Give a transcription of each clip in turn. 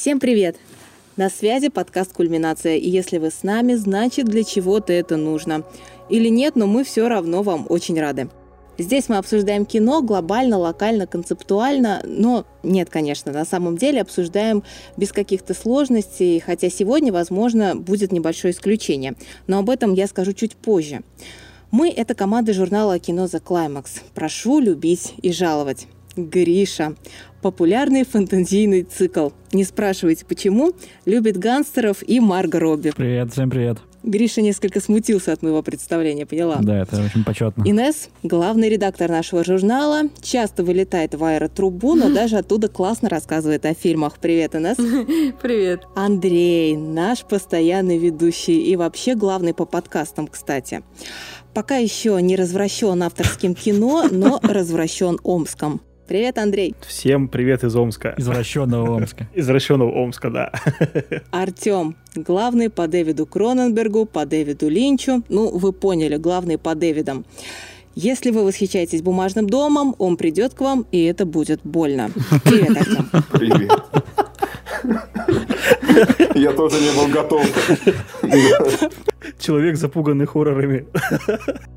Всем привет! На связи подкаст «Кульминация», и если вы с нами, значит для чего-то это нужно. Или нет, но мы все равно вам очень рады. Здесь мы обсуждаем кино глобально, локально, концептуально, но нет, конечно, на самом деле обсуждаем без каких-то сложностей, хотя сегодня, возможно, будет небольшое исключение. Но об этом я скажу чуть позже. Мы – это команда журнала «Кино The Climax». Прошу любить и жаловать. Гриша. Популярный фэнтезийный цикл. Не спрашивайте, почему. Любит гангстеров и Марго Робби. Привет, всем привет. Гриша несколько смутился от моего представления, поняла? Да, это очень почетно. Инес, главный редактор нашего журнала, часто вылетает в аэротрубу, но даже оттуда классно рассказывает о фильмах. Привет, Инес. Привет. Андрей, наш постоянный ведущий и вообще главный по подкастам, кстати. Пока еще не развращен авторским кино, но развращен Омском. Привет, Андрей. Всем привет из Омска. Извращенного Омска. Извращенного Омска, да. Артем, главный по Дэвиду Кроненбергу, по Дэвиду Линчу. Ну, вы поняли, главный по Дэвидам. Если вы восхищаетесь бумажным домом, он придет к вам, и это будет больно. Привет, Артем. Привет. Я тоже не был готов. Человек, запуганный хоррорами.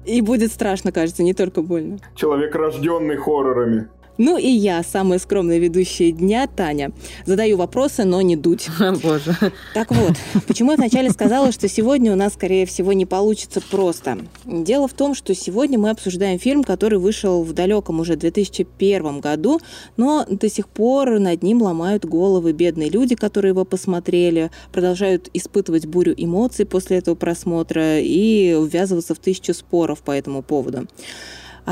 И будет страшно, кажется, не только больно. Человек, рожденный хоррорами. Ну и я, самая скромная ведущая дня, Таня. Задаю вопросы, но не дуть. Боже. Так вот, почему я вначале сказала, что сегодня у нас, скорее всего, не получится просто? Дело в том, что сегодня мы обсуждаем фильм, который вышел в далеком уже 2001 году, но до сих пор над ним ломают головы бедные люди, которые его посмотрели, продолжают испытывать бурю эмоций после этого просмотра и ввязываться в тысячу споров по этому поводу.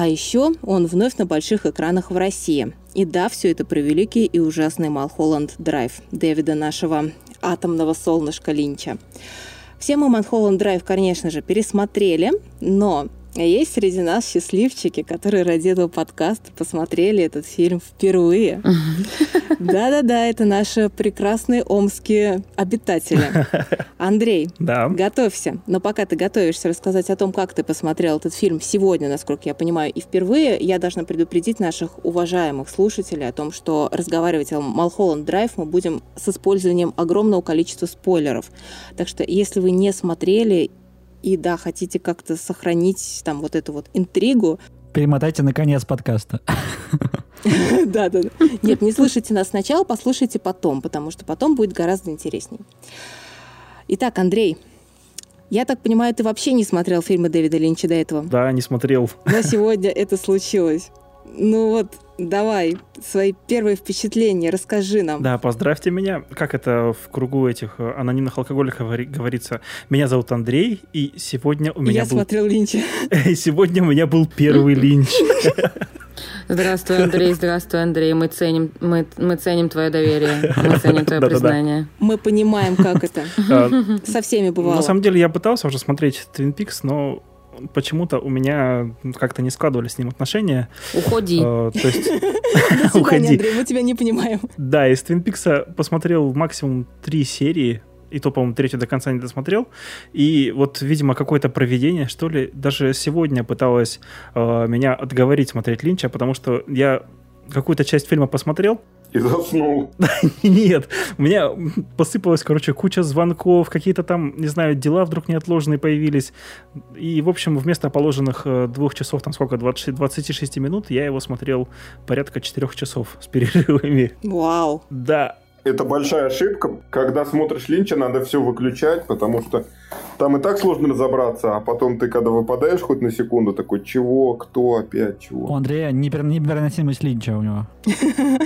А еще он вновь на больших экранах в России. И да, все это про великий и ужасный Малхолланд Драйв Дэвида нашего атомного солнышка Линча. Все мы Малхолланд Драйв, конечно же, пересмотрели, но есть среди нас счастливчики, которые ради этого подкаста посмотрели этот фильм впервые. Да-да-да, это наши прекрасные омские обитатели. Андрей, Да. готовься. Но пока ты готовишься рассказать о том, как ты посмотрел этот фильм сегодня, насколько я понимаю, и впервые, я должна предупредить наших уважаемых слушателей о том, что разговаривать о Малхолланд Драйв мы будем с использованием огромного количества спойлеров. Так что, если вы не смотрели и да, хотите как-то сохранить там вот эту вот интригу, Перемотайте на конец подкаста. да, да, да. Нет, не слушайте нас сначала, послушайте потом, потому что потом будет гораздо интереснее. Итак, Андрей, я так понимаю, ты вообще не смотрел фильмы Дэвида Линча до этого. Да, не смотрел. Но сегодня это случилось. Ну вот, давай, свои первые впечатления расскажи нам. Да, поздравьте меня. Как это в кругу этих э, анонимных алкоголиков говори- говорится? Меня зовут Андрей, и сегодня у меня я был... смотрел Линча. И сегодня у меня был первый линч. Здравствуй, Андрей, здравствуй, Андрей. Мы ценим, мы, мы ценим твое доверие, мы ценим твое признание. Мы понимаем, как это. А, Со всеми бывало. На самом деле я пытался уже смотреть Twin Peaks, но почему-то у меня как-то не складывались с ним отношения. Уходи. Э, То есть... Уходи. Андрей, мы тебя не понимаем. Да, из Твин Пикса посмотрел максимум три серии, и то, по-моему, третью до конца не досмотрел. И вот, видимо, какое-то проведение, что ли, даже сегодня пыталось э, меня отговорить смотреть Линча, потому что я какую-то часть фильма посмотрел. И заснул. Нет, у меня посыпалась, короче, куча звонков, какие-то там, не знаю, дела вдруг неотложные появились. И, в общем, вместо положенных э, двух часов, там сколько, 20 26 минут, я его смотрел порядка четырех часов с перерывами. Вау. Да, Это большая ошибка. Когда смотришь Линча, надо все выключать, потому что там и так сложно разобраться, а потом ты, когда выпадаешь хоть на секунду, такой, чего, кто, опять, У чего. Андрея непер- непереносимость линча у него.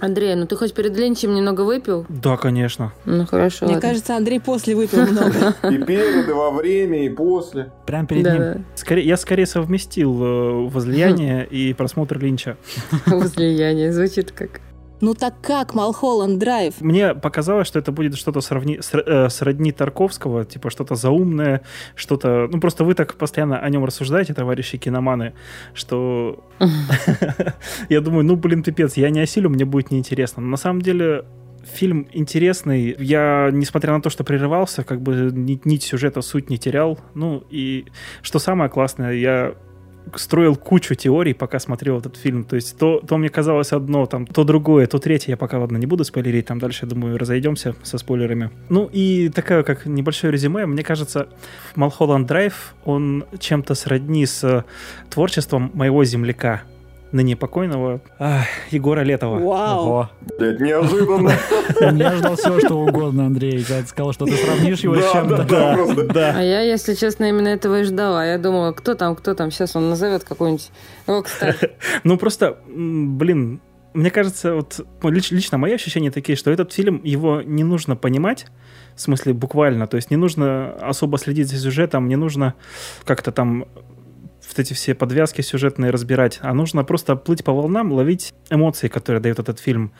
Андрей, ну ты хоть перед Линчем немного выпил? да, конечно. Ну хорошо. Мне ладно. кажется, Андрей после выпил много. И перед, и во время, и после. Прям перед Да, ним. да. Скорее, я скорее совместил э, возлияние и просмотр Линча. Возлияние звучит как... Ну так как Малхолланд Драйв? Мне показалось, что это будет что-то сравни... ср- э, сродни Тарковского, типа что-то заумное, что-то... Ну, просто вы так постоянно о нем рассуждаете, товарищи киноманы, что... Я думаю, ну, блин, пипец, я не осилю, мне будет неинтересно. Но на самом деле фильм интересный. Я, несмотря на то, что прерывался, как бы ни- нить сюжета, суть не терял. Ну, и что самое классное, я строил кучу теорий, пока смотрел этот фильм. То есть то, то мне казалось одно, там, то другое, то третье. Я пока, ладно, не буду спойлерить, там дальше, думаю, разойдемся со спойлерами. Ну и такая, как небольшое резюме, мне кажется, Малхолланд Драйв, он чем-то сродни с творчеством моего земляка, ныне покойного а, Егора Летова. Вау! Ого. Блядь, неожиданно. Я ждал все, что угодно, Андрей. Я сказал, что ты сравнишь его с чем-то. да, да. А я, если честно, именно этого и ждала. Я думала, кто там, кто там, сейчас он назовет какой-нибудь рок-стар. Ну просто, блин, мне кажется, вот ну, лич- лично мои ощущения такие, что этот фильм, его не нужно понимать, в смысле буквально, то есть не нужно особо следить за сюжетом, не нужно как-то там вот эти все подвязки сюжетные разбирать, а нужно просто плыть по волнам, ловить эмоции, которые дает этот фильм.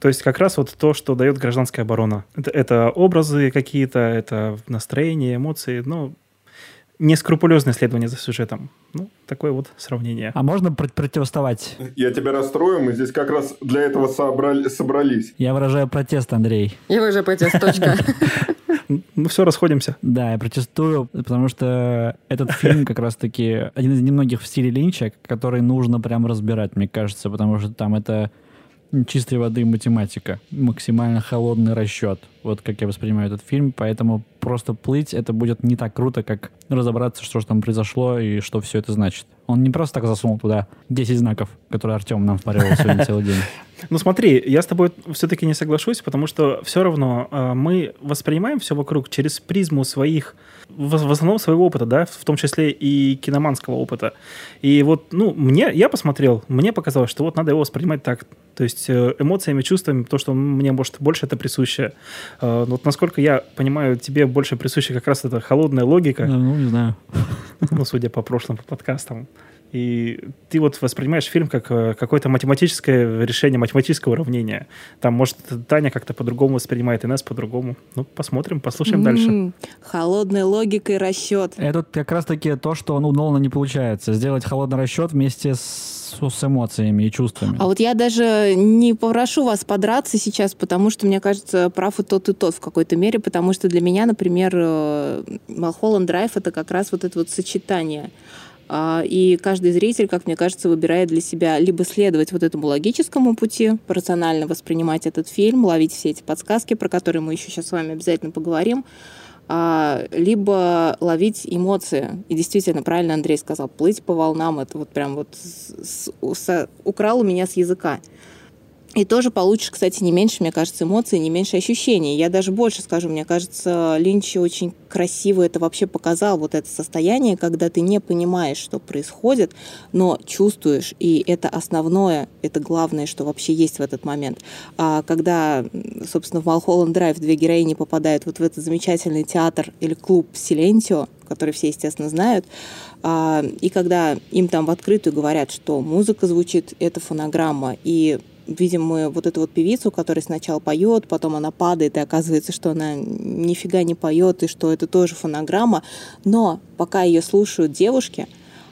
То есть как раз вот то, что дает гражданская оборона. Это, это образы какие-то, это настроение, эмоции, ну, не скрупулезное следование за сюжетом. Ну, такое вот сравнение. А можно пр- противоставать? Я тебя расстрою, мы здесь как раз для этого собрали- собрались. Я выражаю протест, Андрей. Я уже протест, точка. Ну все, расходимся. Да, я протестую, потому что этот фильм как раз-таки один из немногих в стиле Линча, который нужно прям разбирать, мне кажется, потому что там это чистой воды математика, максимально холодный расчет. Вот как я воспринимаю этот фильм, поэтому просто плыть это будет не так круто, как разобраться, что же там произошло и что все это значит. Он не просто так засунул туда 10 знаков, которые Артем нам смотрел сегодня целый день. Ну смотри, я с тобой все-таки не соглашусь, потому что все равно э, мы воспринимаем все вокруг через призму своих, в, в основном своего опыта, да, в том числе и киноманского опыта. И вот, ну, мне, я посмотрел, мне показалось, что вот надо его воспринимать так. То есть э, эмоциями, чувствами, то, что мне, может, больше это присуще. Э, вот насколько я понимаю, тебе больше присуща как раз эта холодная логика, Ну, не знаю. ну, судя по прошлым подкастам. И ты вот воспринимаешь фильм как э, какое-то математическое решение, математическое уравнение. Там, может, Таня как-то по-другому воспринимает, Инесс по-другому. Ну, посмотрим, послушаем дальше. М, Холодная логика и расчет. Это как раз-таки то, что ну, у Нолана не получается. Сделать холодный расчет вместе с, с эмоциями и чувствами. А вот я даже не попрошу вас подраться сейчас, потому что, мне кажется, прав и тот, и тот в какой-то мере, потому что для меня, например, э, Малхолланд Драйв — это как раз вот это вот сочетание. А, И каждый зритель, как мне кажется, выбирает для себя либо следовать вот этому логическому пути, рационально воспринимать этот фильм, ловить все эти подсказки, про которые мы еще сейчас с вами обязательно поговорим, а, либо ловить эмоции. И действительно, правильно Андрей сказал, плыть по волнам, это вот прям вот с- с- со- украл у меня с языка. И тоже получишь, кстати, не меньше, мне кажется, эмоций, не меньше ощущений. Я даже больше скажу, мне кажется, Линч очень красиво это вообще показал, вот это состояние, когда ты не понимаешь, что происходит, но чувствуешь, и это основное, это главное, что вообще есть в этот момент. А когда, собственно, в Малхолланд Драйв две героини попадают вот в этот замечательный театр или клуб Силентио, который все, естественно, знают, а, и когда им там в открытую говорят, что музыка звучит, это фонограмма, и видим мы вот эту вот певицу, которая сначала поет, потом она падает, и оказывается, что она нифига не поет, и что это тоже фонограмма. Но пока ее слушают девушки,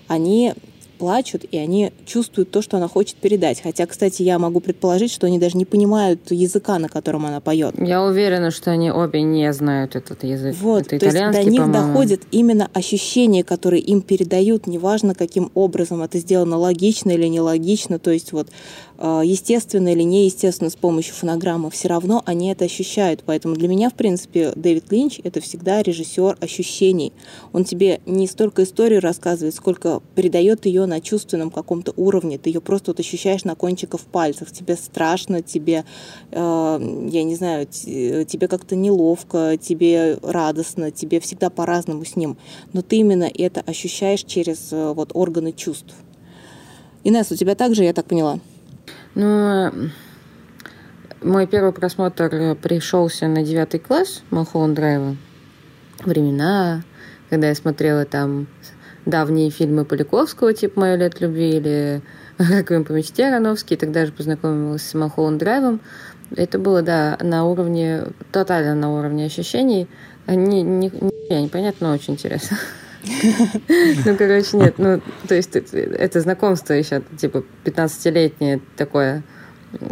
они плачут, и они чувствуют то, что она хочет передать. Хотя, кстати, я могу предположить, что они даже не понимают языка, на котором она поет. Я уверена, что они обе не знают этот язык. Вот, это то есть до них доходят именно ощущения, которые им передают, неважно каким образом это сделано, логично или нелогично, то есть вот естественно или неестественно с помощью фонограммы, все равно они это ощущают. Поэтому для меня, в принципе, Дэвид Линч — это всегда режиссер ощущений. Он тебе не столько историю рассказывает, сколько передает ее на чувственном каком-то уровне. Ты ее просто вот ощущаешь на кончиках пальцев. Тебе страшно, тебе, э, я не знаю, тебе как-то неловко, тебе радостно, тебе всегда по-разному с ним. Но ты именно это ощущаешь через э, вот органы чувств. Инесс, у тебя также, я так поняла? Ну, мой первый просмотр пришелся на девятый класс Малхолланд Драйва. Времена, когда я смотрела там давние фильмы Поляковского, типа «Мое лет любви» или «Реквием по мечте» Ароновский, и тогда же познакомилась с Малхолланд Драйвом. Это было, да, на уровне, тотально на уровне ощущений. Не, не, не, непонятно, но очень интересно. Ну, короче, нет, ну, то есть это, знакомство еще, типа, 15-летнее такое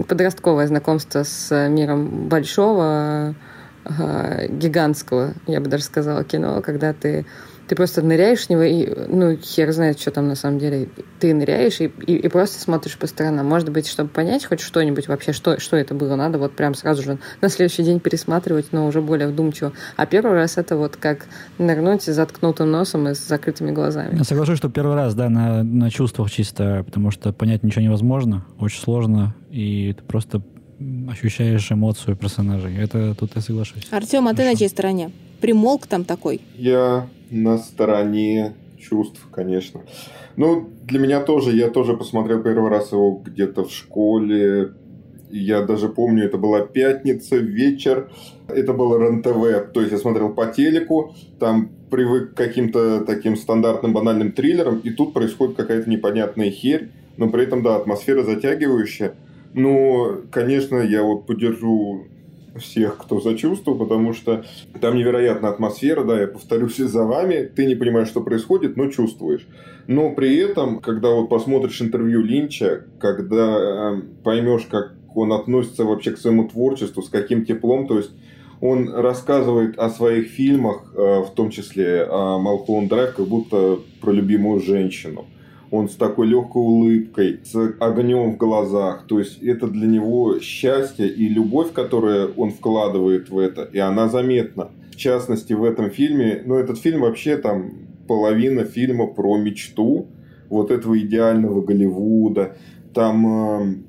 подростковое знакомство с миром большого, э, гигантского, я бы даже сказала, кино, когда ты ты просто ныряешь в него, и, ну, хер знает, что там на самом деле. Ты ныряешь и, и, и просто смотришь по сторонам. Может быть, чтобы понять хоть что-нибудь вообще, что, что это было, надо вот прям сразу же на следующий день пересматривать, но уже более вдумчиво. А первый раз это вот как нырнуть с заткнутым носом и с закрытыми глазами. Я соглашусь, что первый раз, да, на, на чувствах чисто, потому что понять ничего невозможно, очень сложно, и ты просто ощущаешь эмоцию персонажей. Это тут я соглашусь. Артем, а ты на чьей стороне? Примолк там такой? Я на стороне чувств, конечно. Ну, для меня тоже, я тоже посмотрел первый раз его где-то в школе. Я даже помню, это была пятница, вечер. Это было РЕН-ТВ, то есть я смотрел по телеку, там привык к каким-то таким стандартным банальным триллерам, и тут происходит какая-то непонятная херь, но при этом, да, атмосфера затягивающая. Ну, конечно, я вот поддержу всех, кто зачувствовал, потому что там невероятная атмосфера, да, я повторюсь за вами, ты не понимаешь, что происходит, но чувствуешь. Но при этом, когда вот посмотришь интервью Линча, когда э, поймешь, как он относится вообще к своему творчеству, с каким теплом, то есть он рассказывает о своих фильмах, э, в том числе о Малхолланд Драйв, как будто про любимую женщину он с такой легкой улыбкой, с огнем в глазах. То есть это для него счастье и любовь, которую он вкладывает в это, и она заметна. В частности, в этом фильме, ну, этот фильм вообще там половина фильма про мечту вот этого идеального Голливуда. Там эм,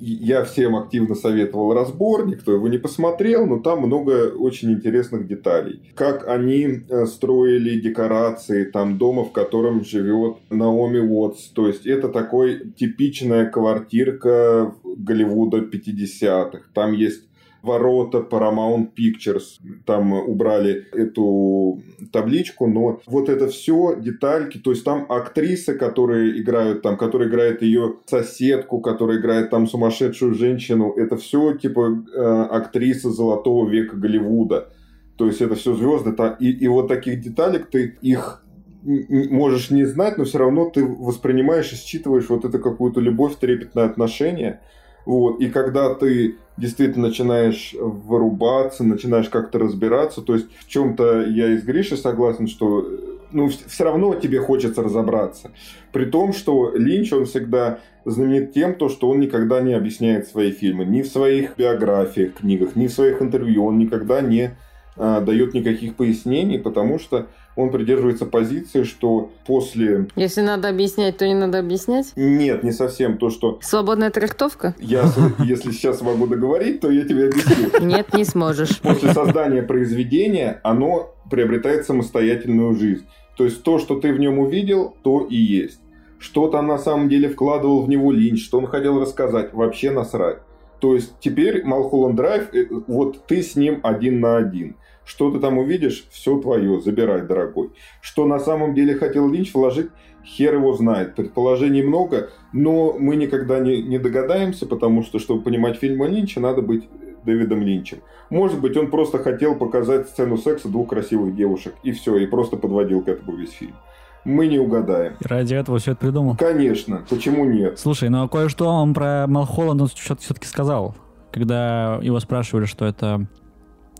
я всем активно советовал разбор, никто его не посмотрел, но там много очень интересных деталей. Как они э, строили декорации там дома, в котором живет Наоми Уотс. То есть это такой типичная квартирка Голливуда 50-х. Там есть ворота Paramount Pictures. Там убрали эту табличку, но вот это все детальки, то есть там актрисы, которые играют там, которые играет ее соседку, которая играет там сумасшедшую женщину, это все типа э, актрисы золотого века Голливуда. То есть это все звезды. И, и вот таких деталек ты их можешь не знать, но все равно ты воспринимаешь и считываешь вот это какую-то любовь, трепетное отношение. Вот. И когда ты действительно начинаешь вырубаться, начинаешь как-то разбираться, то есть в чем-то я и с Гришей согласен, что ну, все равно тебе хочется разобраться. При том, что Линч, он всегда знаменит тем, то, что он никогда не объясняет свои фильмы. Ни в своих биографиях, книгах, ни в своих интервью. Он никогда не а, дает никаких пояснений, потому что он придерживается позиции, что после... Если надо объяснять, то не надо объяснять? Нет, не совсем. То, что... Свободная трактовка? Я, если сейчас могу договорить, то я тебе объясню. Нет, не сможешь. После создания произведения оно приобретает самостоятельную жизнь. То есть то, что ты в нем увидел, то и есть. Что там на самом деле вкладывал в него Линч, что он хотел рассказать, вообще насрать. То есть теперь Малхолланд Драйв, э, вот ты с ним один на один. Что ты там увидишь, все твое, забирай, дорогой. Что на самом деле хотел Линч вложить, хер его знает. Предположений много, но мы никогда не, не догадаемся, потому что, чтобы понимать фильм Линча, надо быть Дэвидом Линчем. Может быть, он просто хотел показать сцену секса двух красивых девушек, и все, и просто подводил к этому весь фильм мы не угадаем. Ради этого все это придумал? Конечно. Почему нет? Слушай, ну а кое-что он про Малхолланда все-таки сказал. Когда его спрашивали, что это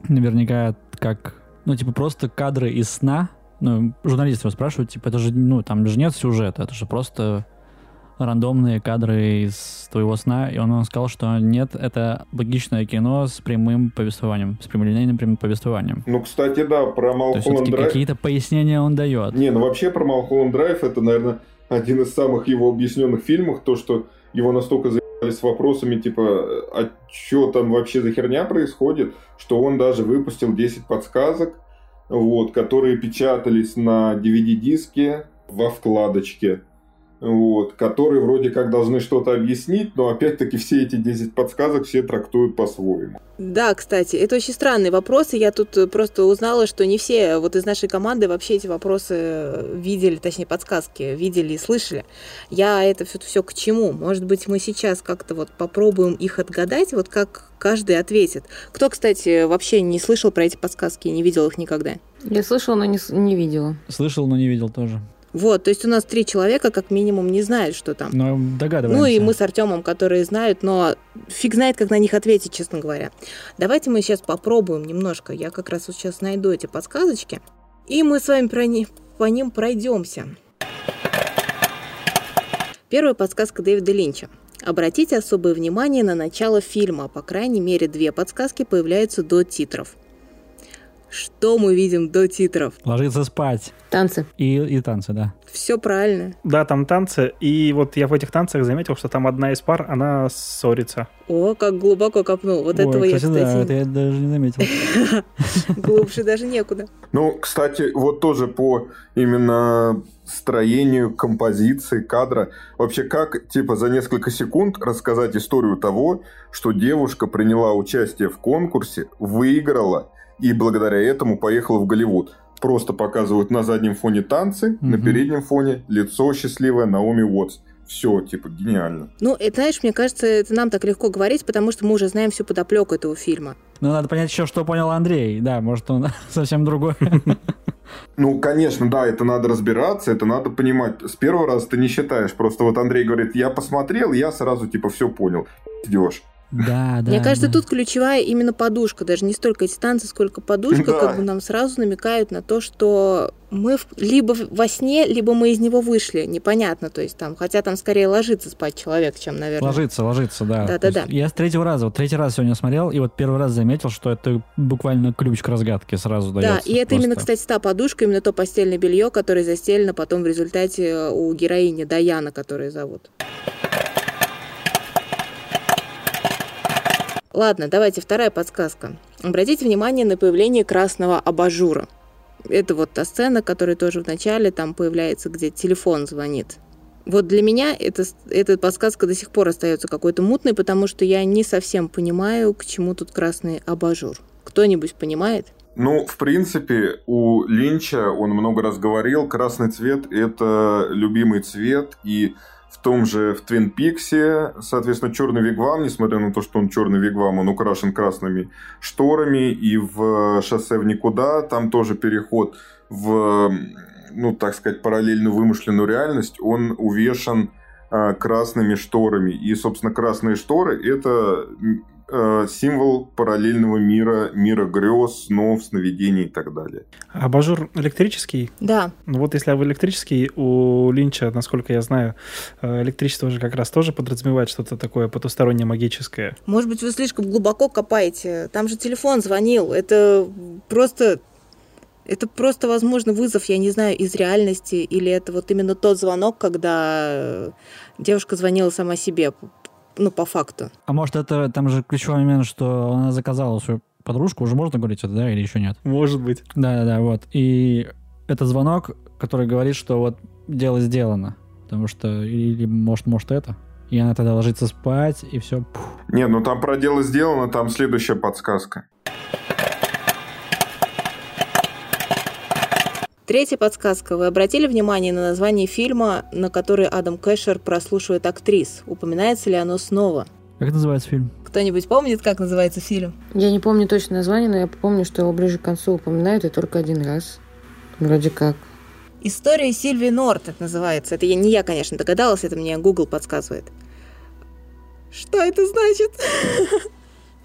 наверняка как, ну, типа, просто кадры из сна. Ну, журналисты его спрашивают, типа, это же, ну, там же нет сюжета, это же просто рандомные кадры из твоего сна, и он, он сказал, что нет, это логичное кино с прямым повествованием, с прямолинейным прямым повествованием. Ну, кстати, да, про Малхолланд Драйв... какие-то пояснения он дает. Не, ну вообще про Малхолланд Драйв это, наверное, один из самых его объясненных фильмов, то, что его настолько с вопросами типа, а что там вообще за херня происходит, что он даже выпустил 10 подсказок, вот, которые печатались на DVD-диске во вкладочке вот, которые вроде как должны что-то объяснить, но опять-таки все эти 10 подсказок все трактуют по-своему. Да, кстати, это очень странные вопросы. Я тут э, просто узнала, что не все вот из нашей команды вообще эти вопросы видели, точнее подсказки видели и слышали. Я это все, все к чему? Может быть, мы сейчас как-то вот попробуем их отгадать, вот как каждый ответит. Кто, кстати, вообще не слышал про эти подсказки и не видел их никогда? Я слышала, но не, не видела. Слышал, но не видел тоже. Вот, то есть у нас три человека, как минимум, не знают, что там. Но догадываемся. Ну и мы с Артемом, которые знают, но фиг знает, как на них ответить, честно говоря. Давайте мы сейчас попробуем немножко. Я как раз вот сейчас найду эти подсказочки. И мы с вами про них по ним пройдемся. Первая подсказка Дэвида Линча. Обратите особое внимание на начало фильма. По крайней мере, две подсказки появляются до титров. Что мы видим до титров? Ложиться спать. Танцы. И, и танцы, да. Все правильно. Да, там танцы, и вот я в этих танцах заметил, что там одна из пар, она ссорится. О, как глубоко копнул. Вот Ой, этого я, кстати, да, кстати, это я даже не заметил. глубже даже некуда. Ну, кстати, вот тоже по именно строению композиции кадра. Вообще, как, типа, за несколько секунд рассказать историю того, что девушка приняла участие в конкурсе, выиграла и благодаря этому поехала в Голливуд. Просто показывают на заднем фоне танцы, на Мгм. переднем фоне лицо счастливое Наоми Уотс. Все, типа, гениально. Ну, это, знаешь, мне кажется, это нам так легко говорить, потому что мы уже знаем всю подоплеку этого фильма. Ну, надо понять еще, что понял Андрей. Да, может, он совсем другой. Ну, конечно, да, это надо разбираться, это надо понимать. С первого раза ты не считаешь. Просто вот Андрей говорит, я посмотрел, я сразу, типа, все понял. Идешь. Да, да. Мне кажется, да. тут ключевая именно подушка. Даже не столько эти танцы, сколько подушка, Да. как бы нам сразу намекают на то, что мы в- либо во сне, либо мы из него вышли. Непонятно. То есть там, хотя там скорее ложится спать человек, чем, наверное. Ложиться, ложиться, да. Да-да-да. То есть Я с третьего раза, вот третий раз сегодня смотрел, и вот первый раз заметил, что это буквально ключ к разгадке сразу Да, дается. и это именно, просто. кстати, та подушка, именно то постельное белье, которое застелено потом в результате э, у героини Даяна, которую зовут. Ладно, давайте вторая подсказка. Обратите внимание на появление красного абажура. Это вот та сцена, которая тоже в начале там появляется, где телефон звонит. Вот для меня это, эта подсказка до сих пор остается какой-то мутной, потому что я не совсем понимаю, к чему тут красный абажур. Кто-нибудь понимает? Ну, в принципе, у Линча, он много раз говорил, красный цвет – это любимый цвет, и том же в Твин Пиксе, соответственно, черный вигвам, несмотря на то, что он черный вигвам, он украшен красными шторами, и в «Шоссе в никуда» там тоже переход в, ну, так сказать, параллельно вымышленную реальность, он увешан а, красными шторами. И, собственно, красные шторы – это э, символ параллельного мира, мира грез, снов, сновидений и так далее. Абажур электрический. Да, Ну вот если электрический, у Линча, насколько я знаю, э, электричество же как раз тоже подразумевает что-то такое потустороннее магическое. Может быть, вы слишком глубоко копаете. Там же телефон звонил. Это просто... Это просто, возможно, вызов, я не знаю, из реальности, или это вот именно тот звонок, когда девушка звонила сама себе, ну, по факту. А может, это там же ключевой момент, что она заказала свою подружку, уже можно говорить это, да, или еще нет? Может быть. Да-да-да, вот. И это звонок, который говорит, что вот дело сделано. Потому что, или может, может это. И она тогда ложится спать, и все. Не, ну там про дело сделано, там следующая подсказка. Третья подсказка. Вы обратили внимание на название фильма, на который Адам Кэшер прослушивает актрис? Упоминается ли оно снова? Как называется фильм? Кто-нибудь помнит, как называется фильм? Я не помню точно название, но я помню, что его ближе к концу упоминают и только один раз. Вроде как. История Сильвии Норт это называется. Это я, не я, конечно, догадалась, это мне Google подсказывает. Что это значит?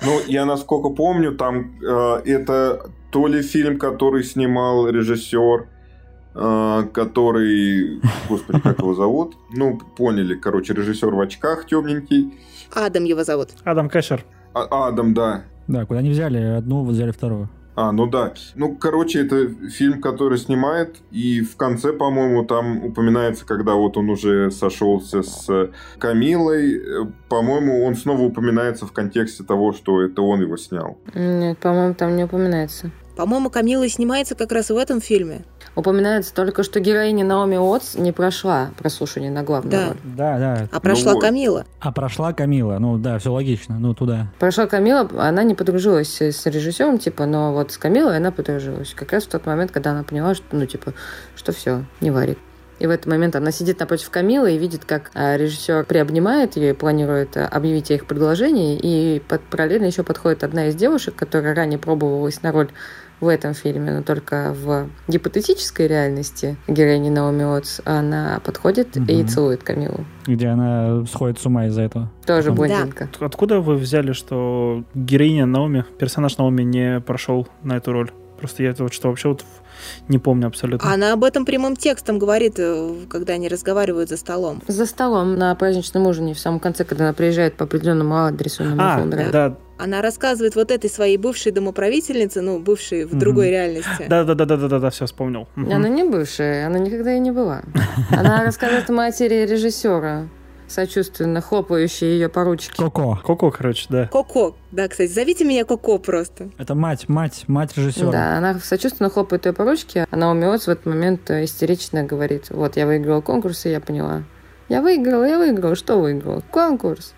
Ну, я насколько помню, там э, это то ли фильм, который снимал режиссер, который... Господи, как его зовут? Ну, поняли, короче, режиссер в очках темненький. Адам его зовут. Адам Кэшер. А- Адам, да. Да, куда они взяли одну, взяли вторую. А, ну да. Ну, короче, это фильм, который снимает, и в конце, по-моему, там упоминается, когда вот он уже сошелся с Камилой, э, по-моему, он снова упоминается в контексте того, что это он его снял. Нет, по-моему, там не упоминается. По-моему, Камила снимается как раз в этом фильме. Упоминается только, что героиня Наоми Уотс не прошла прослушивание на главную Да. роль. Да, да. А прошла вот. Камила. А прошла Камила. Ну да, все логично. Ну туда. Прошла Камила, она не подружилась с режиссером, типа, но вот с Камилой она подружилась. Как раз в тот момент, когда она поняла, что, ну, типа, что все, не варит. И в этот момент она сидит напротив Камилы и видит, как а, режиссер приобнимает ее и планирует а, объявить ей их предложение. И под, параллельно еще подходит одна из девушек, которая ранее пробовалась на роль в этом фильме, но только в гипотетической реальности героини Наоми Уотс она подходит и Мгм. целует Камилу. Где она сходит с ума из-за этого. Тоже Потом- блондинка. Откуда вы взяли, что героиня Наоми, персонаж Наоми не прошел на эту роль? Просто я это вот что вообще вот в- не помню абсолютно. Она об этом прямым текстом говорит, э, когда они разговаривают за столом. За столом на праздничном ужине в самом конце, когда она приезжает по определенному адресу на А, да, Она рассказывает вот этой своей бывшей домоправительнице, ну, бывшей в Мгм. другой реальности. да, да, да, да, да, да, да, все вспомнил. Мгм. Она не бывшая, она никогда и не была. Она рассказывает матери режиссера, сочувственно хлопающей ее по ручке. Коко. Коко, короче, да. Коко, да, кстати, зовите меня Коко просто. Это мать, мать, мать режиссера. Да, она сочувственно хлопает ее по ручке, а Наоми Уотс в этот момент э, истерично говорит, вот, я выиграла конкурс, и я поняла. Я выиграла, я выиграла. Что выиграла? Конкурс.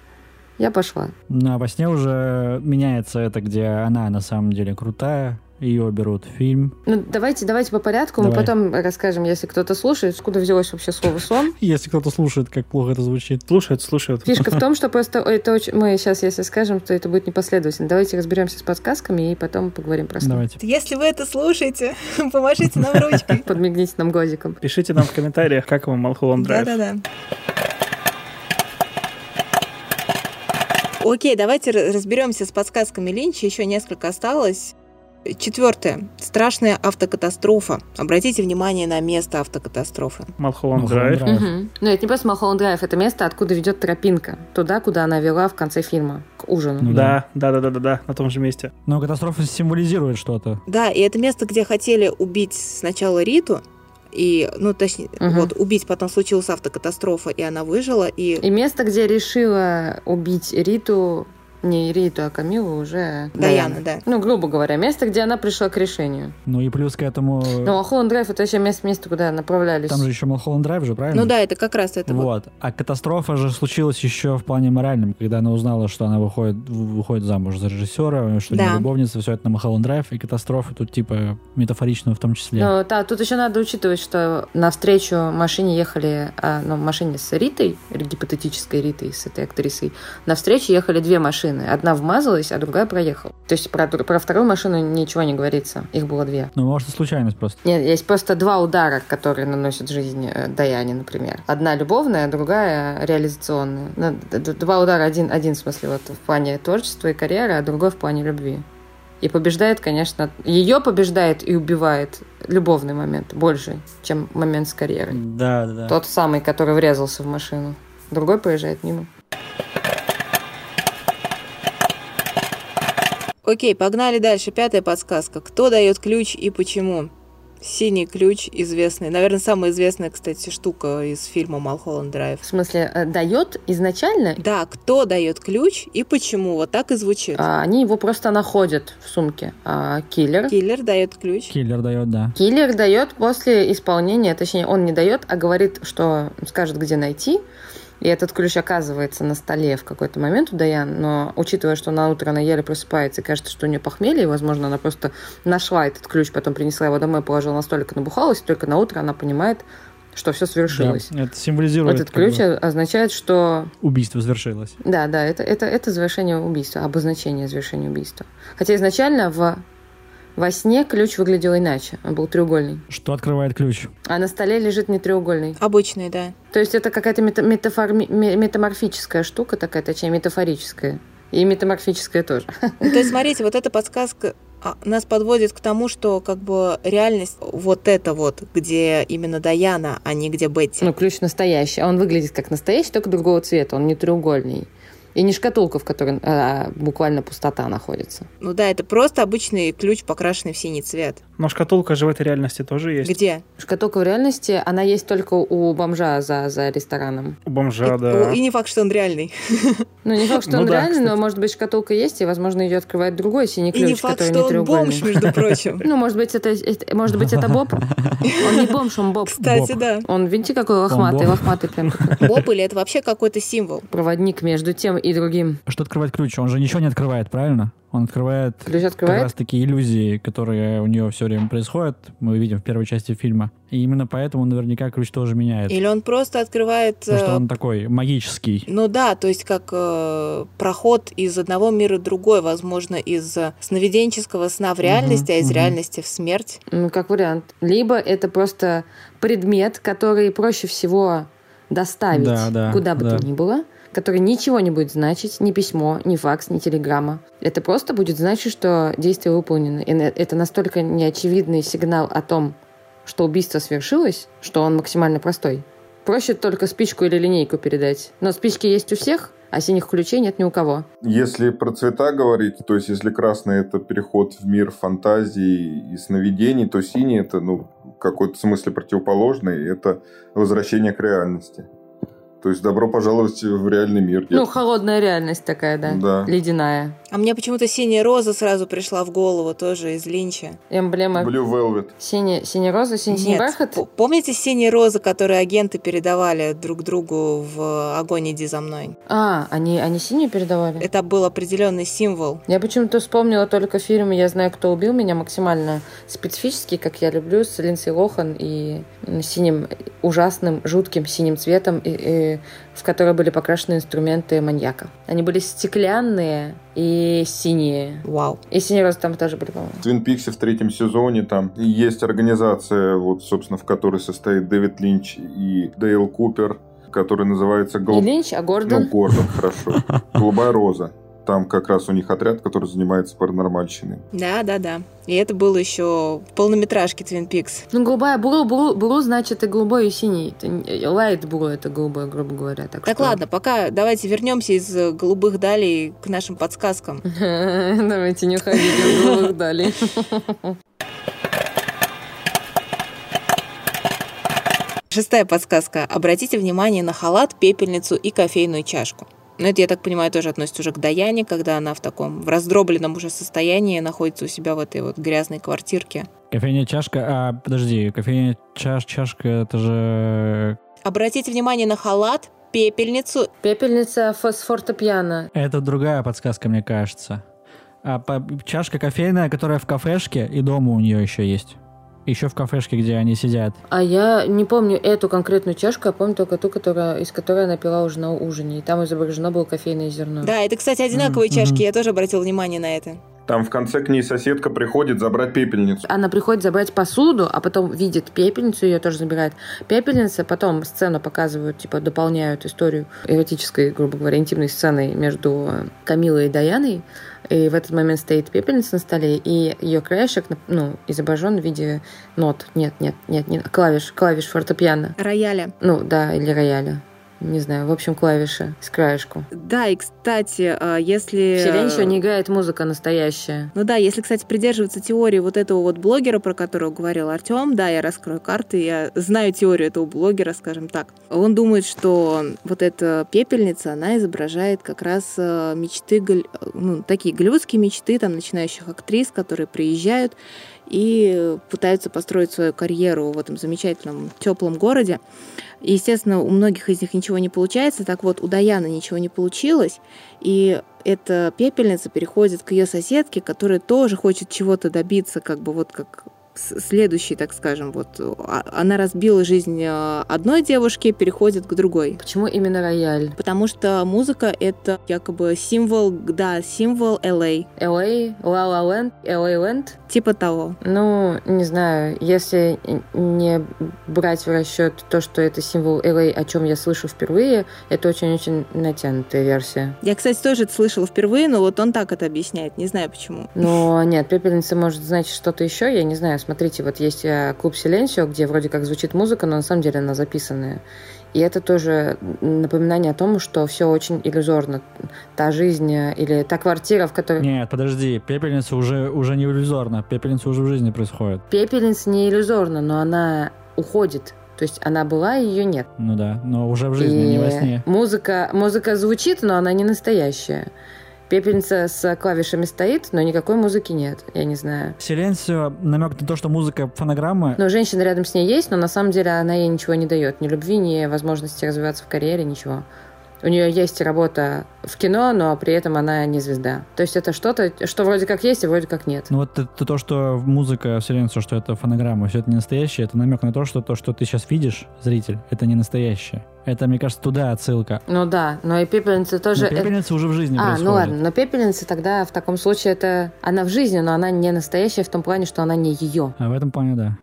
Я пошла. Ну, а во сне уже меняется это, где она на самом деле крутая, ее берут в фильм. Ну, давайте, давайте по порядку. Мы Давай. потом расскажем, если кто-то слушает, откуда взялось вообще слово сон. Если кто-то слушает, как плохо это звучит. Слушают, слушают. Фишка в том, что просто это очень... Мы сейчас, если скажем, то это будет непоследовательно. Давайте разберемся с подсказками и потом поговорим про сон. Давайте. Если вы это слушаете, помашите нам ручкой. Подмигните нам глазиком. Пишите нам в комментариях, как вам Малхолланд Драйв. Да-да-да. Окей, давайте ра- разберемся с подсказками Линча. Еще несколько осталось. Четвертое. Страшная автокатастрофа. Обратите внимание на место автокатастрофы. Малхолланд Драйв. Drive. Мгм. Но это не просто Малхолланд Драйв, это место, откуда ведет тропинка. Туда, куда она вела в конце фильма, к ужину. Ну Да, да, да, да, да, да, на том же месте. Но катастрофа символизирует что-то. Да, и это место, где хотели убить сначала Риту, и, ну, точнее, Мгм. вот, убить, потом случилась автокатастрофа, и она выжила, и... И место, где решила убить Риту, не Риту, а Камилу, уже Даяна, да. Ну, грубо говоря, место, где она пришла к решению. Ну и плюс к этому... Но Малхолланд Драйв это вообще место, место, куда направлялись. Там же еще Малхолланд Драйв же, правильно? Ну да, это как раз это вот. Вот. А катастрофа же случилась еще в плане моральном, когда она узнала, что она выходит, выходит замуж за режиссера, что Да. любовница, все это на Малхолланд Драйв, и катастрофа тут типа метафорично в том числе. Но, да, тут еще надо учитывать, что навстречу машине ехали, а, ну, машине с Ритой, гипотетической Ритой, с этой актрисой, навстречу ехали две машины. Одна вмазалась, а другая проехала. То есть про, про вторую машину ничего не говорится. Их было две. Ну, может, случайность просто. Нет, есть просто два удара, которые наносят жизнь э, Даяне, например. Одна любовная, другая реализационная. Ну, Два удара, один, один в смысле вот в плане творчества и карьеры, а другой в плане любви. И побеждает, конечно, ее побеждает и убивает любовный момент больше, чем момент с карьерой. Да, да, да. Тот самый, который врезался в машину. Другой проезжает мимо. Окей, погнали дальше. Пятая подсказка. Кто дает ключ и почему? Синий ключ известный. Наверное, самая известная, кстати, штука из фильма «Малхолланд Драйв». В смысле, э, дает изначально, Да, кто дает ключ и почему? Вот так и звучит. а они его просто находят в сумке. А киллер Киллер дает ключ. Киллер дает, да. Киллер дает после исполнения, точнее, он не дает, а говорит, что скажет, где найти. И этот ключ оказывается на столе в какой-то момент у Даян, но учитывая, что на утро она еле просыпается и кажется, что у нее похмелье, и, возможно, она просто нашла этот ключ, потом принесла его домой, положила на столик и набухалась, и только на утро она понимает, что все свершилось. Да, Это символизирует Этот ключ бы, означает, что убийство свершилось. да, да, это, это, это завершение убийства, обозначение завершения убийства. Хотя изначально в, во сне ключ выглядел иначе, он был треугольный. Что открывает ключ? А на столе лежит не треугольный. Обычный, да. То есть это какая-то мета- метаформи- ме- метаморфическая штука такая, точнее, метафорическая. И метаморфическая тоже. Ну, то есть, смотрите, вот эта подсказка а, нас подводит к тому, что как бы реальность вот это вот, где именно Даяна, а не где Бетти. Ну, ключ настоящий. А он выглядит как настоящий, только другого цвета. Он не треугольный. И не шкатулка, в которой а, буквально пустота находится. Ну да, это просто обычный ключ, покрашенный в синий цвет. Но шкатулка же в этой реальности тоже есть. Где? Шкатулка в реальности, она есть только у бомжа за, за рестораном. У бомжа, и, да. и не факт, что он реальный. Ну, не факт, что Ну он да, реальный, но, может быть, шкатулка есть, и, возможно, ее открывает другой синий И ключ, не факт, который что не он треугольный. бомж, между прочим. Ну, может быть, это, это- может быть, это Боб. Он не бомж, он Боб. Кстати, Боб. да. Он, видите, какой лохматый, лохматый прям. Боб или это вообще какой-то символ? проводник между тем и другим. Что открывает ключ? Он же ничего не открывает, правильно? Он открывает Ключ как открывает. раз таки иллюзии, которые у нее все время происходят, мы видим в первой части фильма. И именно поэтому наверняка ключ тоже меняет. Или он просто открывает... Потому что э, он такой магический. Ну да, то есть как э, проход из одного мира в другой, возможно, из э, сновиденческого сна в реальность, а из мгм. реальности в смерть. Ну, как вариант. Либо это просто предмет, который проще всего доставить Да, да, куда бы да. то ни было. Который ничего не будет значить, ни письмо, ни факс, ни телеграмма. Это просто будет значить, что действие выполнено. И это настолько неочевидный сигнал о том, что убийство свершилось, что он максимально простой. Проще только спичку или линейку передать. Но спички есть у всех, а синих ключей нет ни у кого. Если про цвета говорить, то есть если красный это переход в мир фантазии и сновидений, то синий это, ну, в какой-то смысле противоположный, это возвращение к реальности. То есть добро пожаловать в реальный мир. Ну, холодная реальность такая, да. Да. Ледяная. А мне почему-то синяя роза сразу пришла в голову, тоже из Линча. Эмблема. Blue Velvet. Синяя, синяя роза, синий, синий бархат? помните синие розы, которые агенты передавали друг другу в «Огонь, иди за мной»? А, они, они синюю передавали? Это был определенный символ. Я почему-то вспомнила только фильм «Я знаю, кто убил меня» максимально специфический, как я люблю, с Линдси Лохан и синим, ужасным, жутким синим цветом, и, и, в который были покрашены инструменты маньяка. Они были стеклянные и синие. Вау. И синие розы там тоже были, по-моему. В Твин Пиксе в третьем сезоне там есть организация, вот, собственно, в которой состоит Дэвид Линч и Дейл Купер, которая называется Не Гол... Линч, а Ну, Гордон. Гордон, хорошо. Голубая роза. Там как раз у них отряд, который занимается паранормальщиной. Да, да, да. И это было еще в полнометражке Twin Peaks. Ну, голубая, блу, блу, блу, значит и голубой, и синий. Это не- Light blue это голубой, грубо говоря. Так, Так что- ладно, пока давайте вернемся из э, голубых далей к нашим подсказкам. Давайте не уходите в голубых далей. Шестая подсказка. Обратите внимание на халат, пепельницу и кофейную чашку. Ну, это, я так понимаю, тоже относится уже к Даяне, когда она в таком в раздробленном уже состоянии находится у себя в этой вот грязной квартирке. Кофейная чашка... А, подожди, кофейная чаш, чашка, это же... Обратите внимание на халат, пепельницу. Пепельница фосфортопьяна. Это другая подсказка, мне кажется. А по- чашка кофейная, которая в кафешке, и дома у нее еще есть. Еще в кафешке, где они сидят. А я не помню эту конкретную чашку, я помню только ту, которая, из которой она пила уже на ужине. И там изображено было кофейное зерно. Да, это, кстати, одинаковые Мгм. чашки, я тоже обратила внимание на это. Там в конце к ней соседка приходит забрать пепельницу. Она приходит забрать посуду, а потом видит пепельницу, ее тоже забирает. Пепельница, потом сцену показывают, типа дополняют историю эротической, грубо говоря, интимной сценой между Камилой и Даяной. И в этот момент стоит пепельница на столе, и ее краешек ну, изображен в виде нот. Нет, нет, нет, нет, клавиш, клавиш фортепиано. Рояля. Ну, да, или рояля. Не знаю, в общем, клавиши с краешку. Да, и, кстати, а, если... В Селенчо не играет музыка настоящая. Ну да, если, кстати, придерживаться теории вот этого вот блогера, про которого говорил Артем, да, я раскрою карты, я знаю теорию этого блогера, скажем так. Он думает, что вот эта пепельница, она изображает как раз э, мечты, ну, такие голливудские мечты там начинающих актрис, которые приезжают и пытаются построить свою карьеру в этом замечательном теплом городе. И, естественно, у многих из них ничего не получается. Так вот, у Даяны ничего не получилось. И эта пепельница переходит к ее соседке, которая тоже хочет чего-то добиться, как бы вот как следующий, так скажем, вот а- она разбила жизнь э, одной девушки, переходит к другой. Почему именно рояль? Потому что музыка — это якобы символ, да, символ LA, LA, La La Land, LA Land. типа того. Ну, не знаю, если не брать в расчет то, что это символ LA, о чем я слышу впервые, это очень-очень натянутая версия. Я, кстати, тоже это слышала впервые, но вот он так это объясняет, не знаю почему. Но нет, пепельница может значить что-то еще, я не знаю. Смотрите, вот есть э, клуб Силенсио, где вроде как звучит музыка, но на самом деле она записанная. И это тоже напоминание о том, что все очень иллюзорно. Та жизнь э, или та квартира, в которой... Нет, подожди, пепельница уже, уже не иллюзорна. Пепельница уже в жизни происходит. Пепельница не иллюзорна, но она уходит. То есть она была, и ее нет. Ну да, но уже в жизни, не во И сне. Музыка, музыка звучит, но она не настоящая. Пепельница с клавишами стоит, но никакой музыки нет. Я не знаю. Силенсио намек на то, что музыка фонограмма. Но женщина рядом с ней есть, но на самом деле она ей ничего не дает. Ни любви, ни возможности развиваться в карьере, ничего. У нее есть работа в кино, но при этом она не звезда. То есть это что-то, что вроде как есть, и вроде как нет. Ну вот это то, что музыка Силенсио, что это фонограмма, все это не настоящее, это намек на то, что то, что ты сейчас видишь, зритель, это не настоящее. Это, мне кажется, туда отсылка. Ну да, но и пепельница тоже... Но пепельница уже в жизни А, происходит. ну ладно, но пепельница тогда в таком случае это... Она в жизни, но она не настоящая в том плане, что она не ее. А в этом плане, да.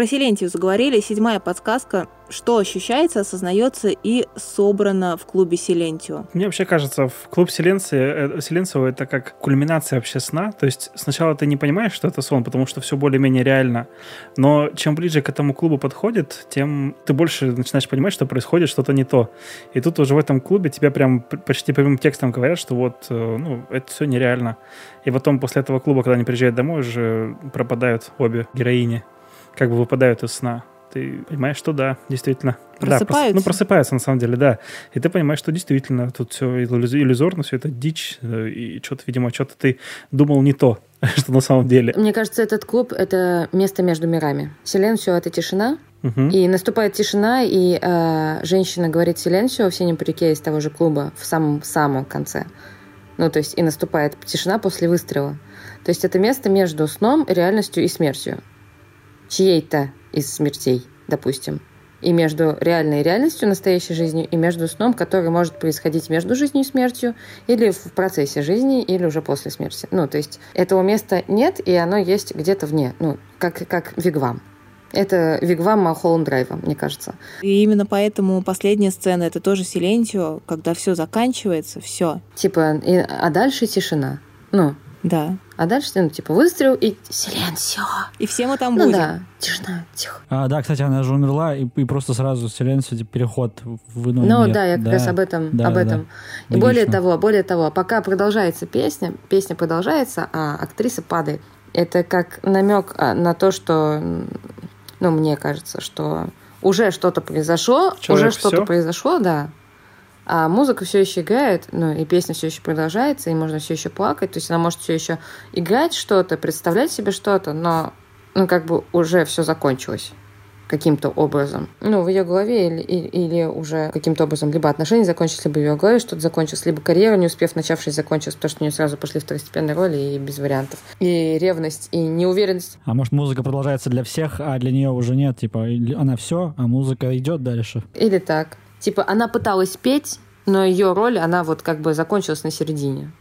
Про Силентию заговорили. Седьмая подсказка. Что ощущается, осознается и собрано в клубе Силентио? Мне вообще кажется, в клуб Силенции, э, Силенцио это как кульминация вообще сна. То есть сначала ты не понимаешь, что это сон, потому что все более-менее реально. Но чем ближе к этому клубу подходит, тем ты больше начинаешь понимать, что происходит что-то не то. И тут уже в этом клубе тебя прям почти прямым текстом говорят, что вот, э, ну, это все нереально. И потом после этого клуба, когда они приезжают домой, уже пропадают обе героини как бы выпадают из сна. Ты понимаешь, что да, действительно. Просыпаются. Да, прос, ну, просыпаются, на самом деле, да. И ты понимаешь, что действительно тут все иллюзорно, все это дичь, э, и что-то, видимо, что-то ты думал не то, что на самом деле. Мне кажется, этот клуб — это место между мирами. Силенсио — это тишина, угу. и наступает тишина, и э, женщина говорит Силенсио в синем парике из того же клуба в самом-самом конце. Ну, то есть и наступает тишина после выстрела. То есть это место между сном, реальностью и смертью чьей-то из смертей, допустим, и между реальной реальностью, настоящей жизнью, и между сном, который может происходить между жизнью и смертью, или в процессе жизни, или уже после смерти. Ну, то есть этого места нет, и оно есть где-то вне, ну, как, как вигвам. Это Вигвам Малхолланд Драйва, мне кажется. И именно поэтому последняя сцена это тоже Силентио, когда все заканчивается, все. Типа, и, а дальше тишина. Ну, да. А дальше, ну, типа, выстрел и силенсио. И все мы там ну, будем. да, тишина, тихо. А, да, кстати, она же умерла, и, и просто сразу силенсио, типа, переход в иной Ну, мир. да, я как да. раз об этом. Да, об этом. да. И более Логично. того, более того, пока продолжается песня, песня продолжается, а актриса падает. Это как намек а, на то, что, ну, мне кажется, что уже что-то произошло, Человек уже что-то произошло, да. А музыка все еще играет, ну и песня все еще продолжается, и можно все еще плакать. То есть она может все еще играть что-то, представлять себе что-то, но ну как бы уже все закончилось каким-то образом. Ну, в ее голове или, или, или уже каким-то образом либо отношения закончились, либо в ее голове что-то закончилось, либо карьера, не успев начавшись, закончилась, потому что у нее сразу пошли второстепенные роли и без вариантов. И ревность, и неуверенность. А может, музыка продолжается для всех, а для нее уже нет, типа, она все, а музыка идет дальше. Или так. Типа она пыталась петь, но ее роль, она вот как бы закончилась на середине.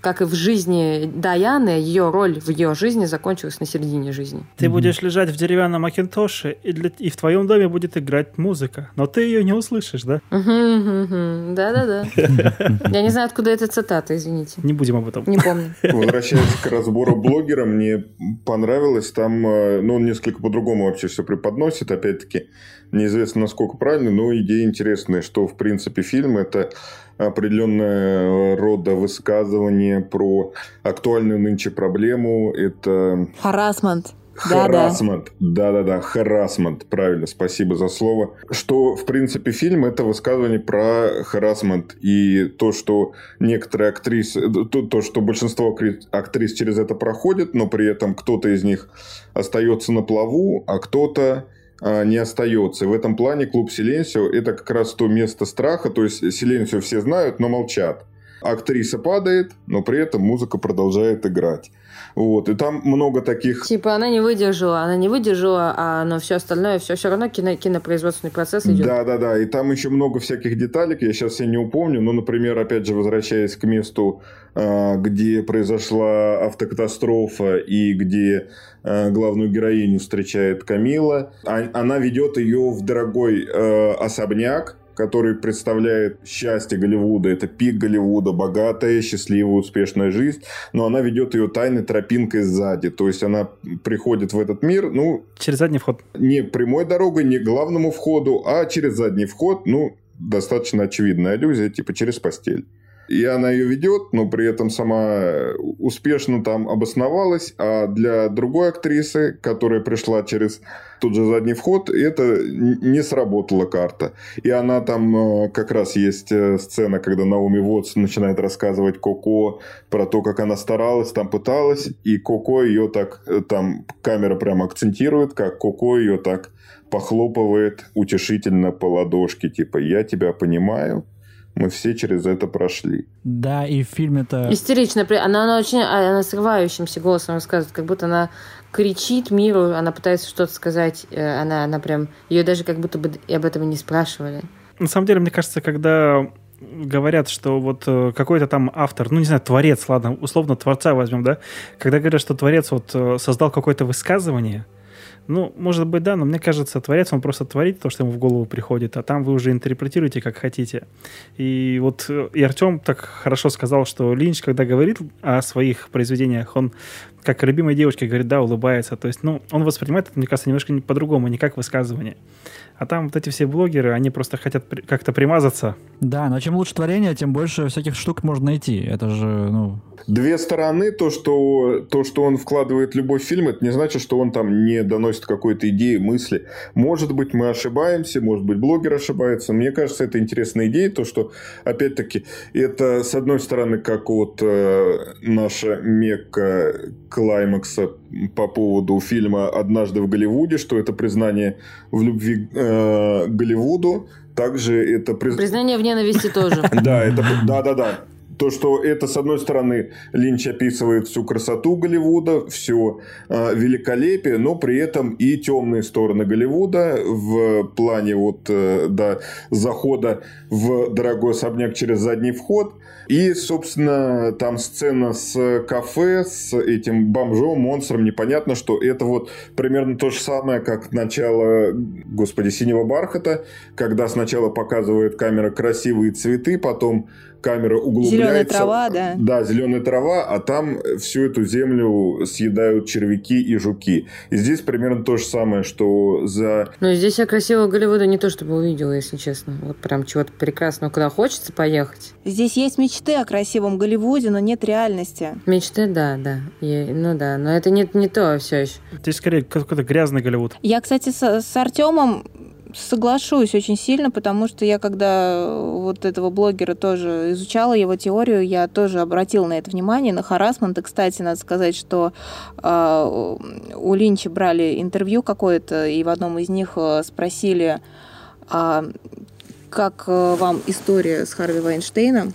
Как и в жизни Даяны, ее роль в ее жизни закончилась на середине жизни. Ты будешь лежать в деревянном Макинтоше, и, для, и в твоем доме будет играть музыка, но ты ее не услышишь, да? Да-да-да. Я не знаю, откуда эта цитата, извините. Не будем об этом. Не помню. Возвращаясь к разбору блогера, мне понравилось. Там, э, ну, он несколько по-другому вообще все преподносит. Опять-таки, неизвестно, насколько правильно, но идея интересная, что, в принципе, фильм – это определенного рода высказывание про актуальную нынче проблему. Это Харасмент. Харасмент. Да-да-да, харасмент. Правильно, спасибо за слово. Что, в принципе, фильм – это высказывание про харасмент. И то, что некоторые актрисы... То, то, что большинство актрис через это проходит, но при этом кто-то из них остается на плаву, а кто-то не остается. И в этом плане клуб Силенсио – это как раз то место страха. То есть, Силенсио все знают, но молчат. Актриса падает, но при этом музыка продолжает играть. Вот. И там много таких... Типа она не выдержала, она не выдержала, а но все остальное, все все равно кино, кинопроизводственный процесс идет. Да, да, да. И там еще много всяких деталек, я сейчас все не упомню. Но, например, опять же, возвращаясь к месту, а, где произошла автокатастрофа и где а, главную героиню встречает Камила, а- она ведет ее в дорогой э, особняк, который представляет счастье Голливуда. Это пик Голливуда, богатая, счастливая, успешная жизнь. Но она ведет ее тайной тропинкой сзади. То есть она приходит в этот мир, ну, Через задний вход. не прямой дорогой, не к главному входу, а через задний вход, ну, достаточно очевидная аллюзия, типа через постель. И она ее ведет, но при этом сама успешно там обосновалась, а для другой актрисы, которая пришла через тот же задний вход, это не сработала карта. И она там э, как раз есть э, сцена, когда Наоми Вотс начинает рассказывать Коко про то, как она старалась, там пыталась, и Коко ее так, э, там камера прямо акцентирует, как Коко ее так похлопывает утешительно по ладошке, типа «я тебя понимаю, мы все через это прошли». Да, и в фильме это... Истерично. Она, она очень а, она срывающимся голосом рассказывает, как будто она кричит миру, она пытается что-то сказать, э, она, она прям... Ее даже как будто бы и об этом и не спрашивали. На самом деле, мне кажется, когда говорят, что вот э, какой-то там автор, ну, не знаю, творец, ладно, условно, творца возьмем, да, когда говорят, что творец вот э, создал какое-то высказывание, Ну, может быть, да, но мне кажется, творец, он просто творит то, что ему в голову приходит, а там вы уже интерпретируете, как хотите. И вот э, и Артем так хорошо сказал, что Линч, когда говорит о своих произведениях, он как любимой девочке говорит, да, улыбается. То есть, ну, он воспринимает это, мне кажется, немножко по-другому, не как высказывание. А там вот эти все блогеры, они просто хотят при- как-то примазаться. Да, но чем лучше творение, тем больше всяких штук можно найти. Это же, ну... Две стороны. То что, то, что он вкладывает любовь в фильм, это не значит, что он там не доносит какой-то идеи, мысли. Может быть, мы ошибаемся, может быть, блогер ошибается. Мне кажется, это интересная идея. То, что, опять-таки, это, с одной стороны, как вот э, наша мекка клаймакса по поводу фильма «Однажды в Голливуде», что это признание в любви э, Голливуду. Также это приз... Признание в ненависти тоже. Да, это, да, да, да. То, что это, с одной стороны, Линч описывает всю красоту Голливуда, все э, великолепие, но при этом и темные стороны Голливуда в плане вот, э, да, захода в дорогой особняк через задний вход. И, собственно, там сцена с кафе, с этим бомжом, монстром, непонятно, что это вот примерно то же самое, как начало, господи, «Синего бархата», когда сначала показывает камера красивые цветы, потом камера углубляется. Зеленая трава, да. Да, зеленая трава, а там всю эту землю съедают червяки и жуки. И здесь примерно то же самое, что за... Но здесь я красивого Голливуда не то чтобы увидела, если честно. Вот прям чего-то прекрасного, куда хочется поехать. Здесь есть мечты о красивом Голливуде, но нет реальности. Мечты, да, да. Я- ну да, но это не, не то все еще. Здесь скорее какой-то грязный Голливуд. Я, кстати, с, с Артемом соглашусь очень сильно, потому что я, когда вот этого блогера тоже изучала его теорию, я тоже обратила на это внимание, на харасмент. И, кстати, надо сказать, что э, у Линча брали интервью какое-то, и в одном из них э, спросили, а как э, вам история с Харви Вайнштейном?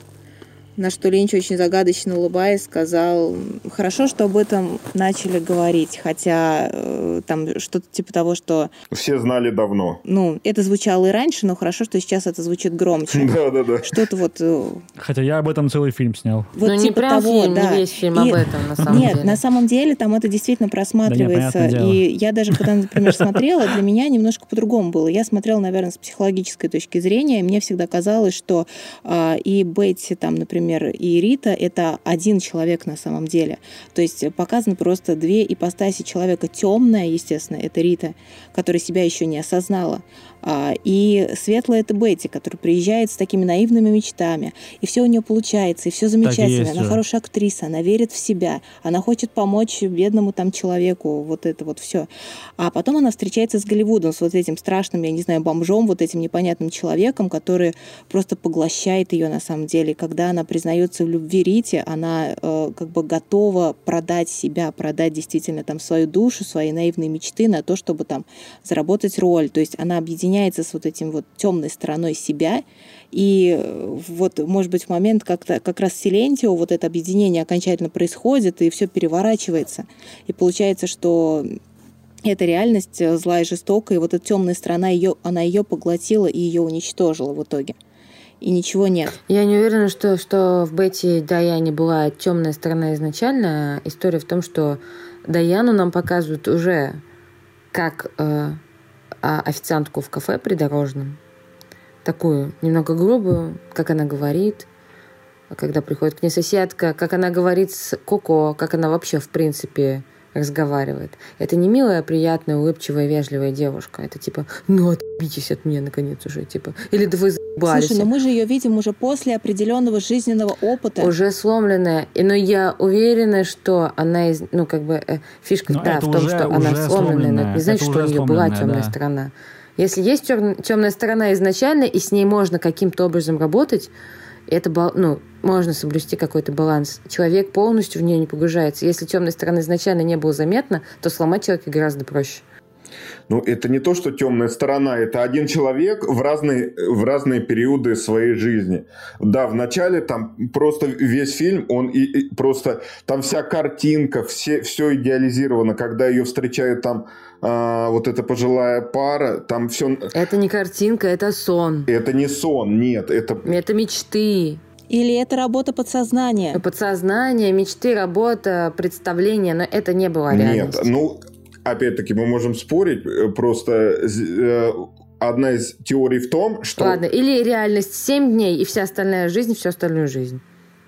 На что Линч очень загадочно улыбаясь сказал, хорошо, что об этом начали говорить, хотя э, там что-то типа того, что, Все знали давно. ну, это звучало и раньше, но хорошо, что сейчас это звучит громче. Да-да-да. Что-то вот, э, Хотя я об этом целый фильм снял. вот ну не типа прям того, фильм, да. не весь фильм И- об этом, на самом Нет, деле. на самом деле там это действительно просматривается. дело. и я даже, когда, например, смотрела, для меня немножко по-другому было. Я смотрела, наверное, с психологической точки зрения, и мне всегда казалось, что а, и Бетти, там, например, и Рита — это один человек на самом деле. То есть показаны просто две ипостаси человека. Темная, естественно, это Рита, которая себя еще не осознала. А, И светлая это Бетти, которая приезжает с такими наивными мечтами. И все у нее получается, и все замечательно. есть Она же. хорошая актриса, она верит в себя, она хочет помочь бедному там человеку, вот это вот все. А потом она встречается с Голливудом, с вот этим страшным, я не знаю, бомжом, вот этим непонятным человеком, который просто поглощает ее на самом деле. И Когда она признается в любви Рите, она э, как бы готова продать себя, продать действительно там свою душу, свои наивные мечты на то, чтобы там заработать роль. То есть она объединяется с вот этим вот темной стороной себя, и э, вот, может быть, в момент как-то как раз Силентио вот это объединение окончательно происходит, и все переворачивается. И получается, что эта реальность э, злая и жестокая, и вот эта темная сторона, ее, она ее поглотила и ее уничтожила в итоге. И ничего нет. Я не уверена, что, что в Бетти Даяне была темная сторона изначально. История в том, что Даяну нам показывают уже как э, а, официантку в кафе придорожном. Такую немного грубую, как она говорит, когда приходит к ней соседка, как она говорит с Коко, как она вообще в принципе разговаривает. Это не милая, приятная, улыбчивая, вежливая девушка. Это типа, ну отбитесь от меня наконец уже, типа. Или да вы заебались. Слушай, но мы же ее видим уже после определенного жизненного опыта. Уже сломленная. И, но я уверена, что она из, ну, как бы, э, фишка, Но да, в том, уже- что она уже сломленная. но сломленная. это не значит, Это что у нее была сломленная, темная да. сторона. Если есть темная сторона изначально, и с ней можно каким-то образом работать, это, ну, можно соблюсти какой-то баланс. Человек полностью в нее не погружается. Если темной стороны изначально не было заметно, то сломать человека гораздо проще. Ну, это не то, что темная сторона, это один человек в разные, в разные периоды своей жизни. Да, в начале там просто весь фильм, он и, и просто, там вся картинка, все, все идеализировано, когда ее встречает там а, вот эта пожилая пара, там все... Это не картинка, это сон. Это не сон, нет, это... Это мечты. Или это работа подсознания? Подсознание, мечты, работа, представление, но это не Нет, реальность. ну, опять-таки, мы можем спорить, э, просто э, одна из теорий в том, что... Ладно, или реальность 7 дней и вся остальная жизнь, всю остальную жизнь.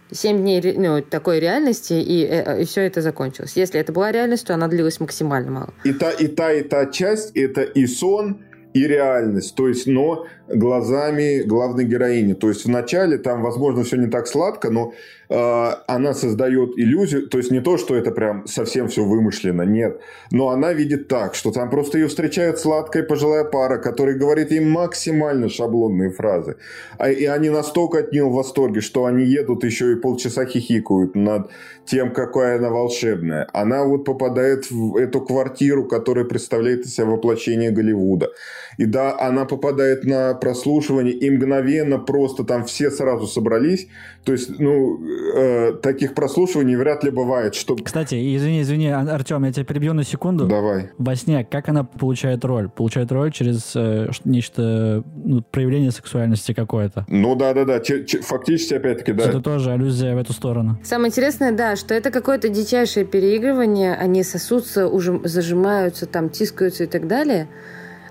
Семь дней ну, такой реальности, и, и все это закончилось. Если это была реальность, то она длилась максимально мало. И та, и та, и та часть – это и сон, и реальность, то есть, но глазами главной героини. То есть, вначале там, возможно, все не так сладко, но э, она создает иллюзию, то есть, не то, что это прям совсем все вымышленно, нет, но она видит так, что там просто ее встречает сладкая пожилая пара, которая говорит ей максимально шаблонные фразы. А, и они настолько от нее в восторге, что они едут еще и полчаса хихикают над тем, какая она волшебная. Она вот попадает в эту квартиру, которая представляет из себя воплощение Голливуда. И да, она попадает на прослушивание, и мгновенно просто там все сразу собрались. То есть, ну, э, таких прослушиваний вряд ли бывает. Что... Кстати, извини, извини, Артем, я тебя перебью на секунду. Давай. Во сне, как она получает роль? Получает роль через э, нечто, ну, проявление сексуальности какое-то. Ну да-да-да, фактически опять-таки, да. Это тоже аллюзия в эту сторону. Самое интересное, да, что это какое-то дичайшее переигрывание, они сосутся, уже зажимаются, там, тискаются и так далее –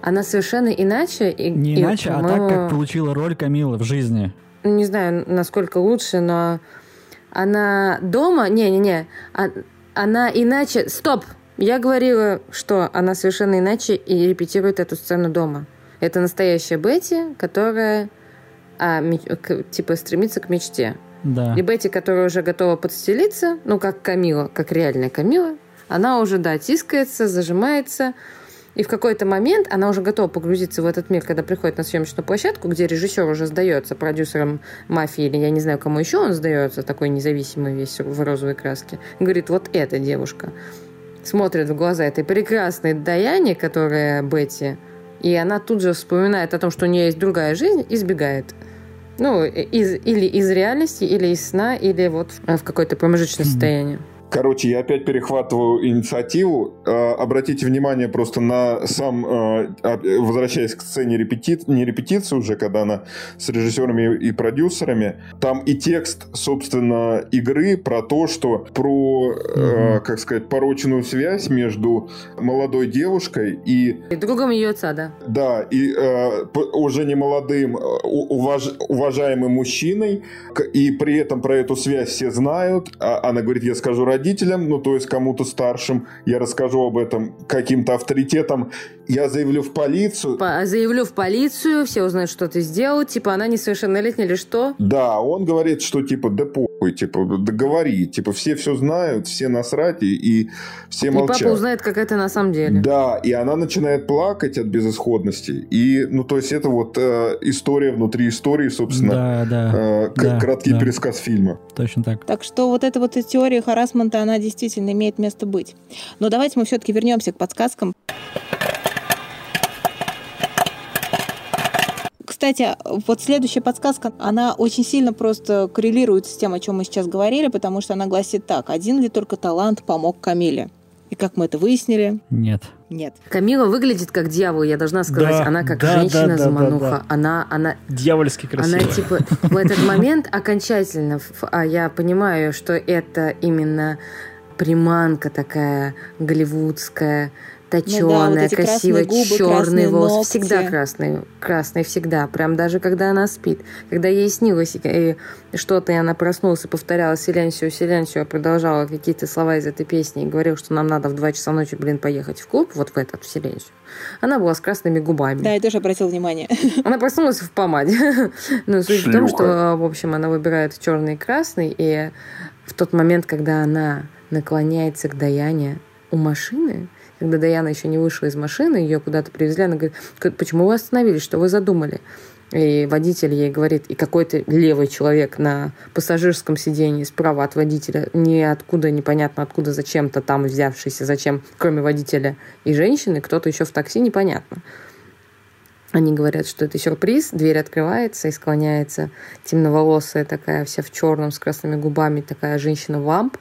она совершенно иначе. И, Не и, иначе, а так, как получила роль Камилы в жизни. Не знаю, насколько лучше, но она дома... Не-не-не. А, она иначе... Стоп! Я говорила, что она совершенно иначе и репетирует эту сцену дома. Это настоящая Бетти, которая а, к, типа стремится к мечте. Да. И Бетти, которая уже готова подстелиться, ну, как Камила, как реальная Камила, она уже, да, тискается, зажимается, и в какой-то момент она уже готова погрузиться в этот мир, когда приходит на съемочную площадку, где режиссер уже сдается продюсером мафии, или я не знаю, кому еще он сдается, такой независимый весь в розовой краске. Говорит, вот эта девушка. Смотрит в глаза этой прекрасной Даяне, которая Бетти, и она тут же вспоминает о том, что у нее есть другая жизнь, и сбегает. Ну, из, или из реальности, или из сна, или вот в какое-то промежуточное состояние. Короче, я опять перехватываю инициативу. Э, обратите внимание просто на сам, э, возвращаясь к сцене репети... не репетиции уже, когда она с режиссерами и продюсерами, там и текст, собственно, игры про то, что про, mm-hmm. как сказать, порочную связь между молодой девушкой и... И другом ее отца, да. Да, и уже не молодым, уваж... уважаемым мужчиной, и при этом про эту связь все знают. А она говорит, я скажу родителям, ну, то есть кому-то старшим, я расскажу об этом каким-то авторитетам, я заявлю в полицию. По заявлю в полицию, все узнают, что ты сделал, типа она несовершеннолетняя или что? Да, он говорит, что типа да похуй, типа договори, типа все все знают, все насрать и, и все и молчат. И папа узнает, как это на самом деле. Да, и она начинает плакать от безысходности. И, ну, то есть это вот э, история внутри истории, собственно. Да, да. Э, да краткий да. пересказ фильма. Точно так. Так что вот эта вот теория харасмента, она действительно имеет место быть. Но давайте мы все-таки вернемся к подсказкам. Кстати, вот следующая подсказка, она очень сильно просто коррелирует с тем, о чем мы сейчас говорили, потому что она гласит так. Один ли только талант помог Камиле? И как мы это выяснили? Нет. Нет. Камила выглядит как дьявол, я должна сказать. Да, она как да, женщина-замануха. Да, да, да, она, она... Дьявольски красивая. Она типа в этот момент окончательно, а я понимаю, что это именно приманка такая голливудская, точеная, ну да, вот красивая, губы, черный волос, ногти. всегда красный, красный всегда, прям даже когда она спит, когда ей снилось и что-то, и она проснулась и повторяла Селенсию, Селенсию, а продолжала какие-то слова из этой песни и говорила, что нам надо в 2 часа ночи, блин, поехать в клуб, вот в этот, в Селенсию. Она была с красными губами. Да, я тоже обратила внимание. Она проснулась в помаде. Ну, суть в том, что, в общем, она выбирает черный и красный, и в тот момент, когда она наклоняется к Даяне у машины, когда Даяна еще не вышла из машины, ее куда-то привезли, она говорит, почему вы остановились, что вы задумали? И водитель ей говорит, и какой-то левый человек на пассажирском сидении справа от водителя, ниоткуда, непонятно откуда, зачем-то там взявшийся, зачем, кроме водителя и женщины, кто-то еще в такси, непонятно. Они говорят, что это сюрприз, дверь открывается и склоняется темноволосая такая, вся в черном, с красными губами, такая женщина-вамп,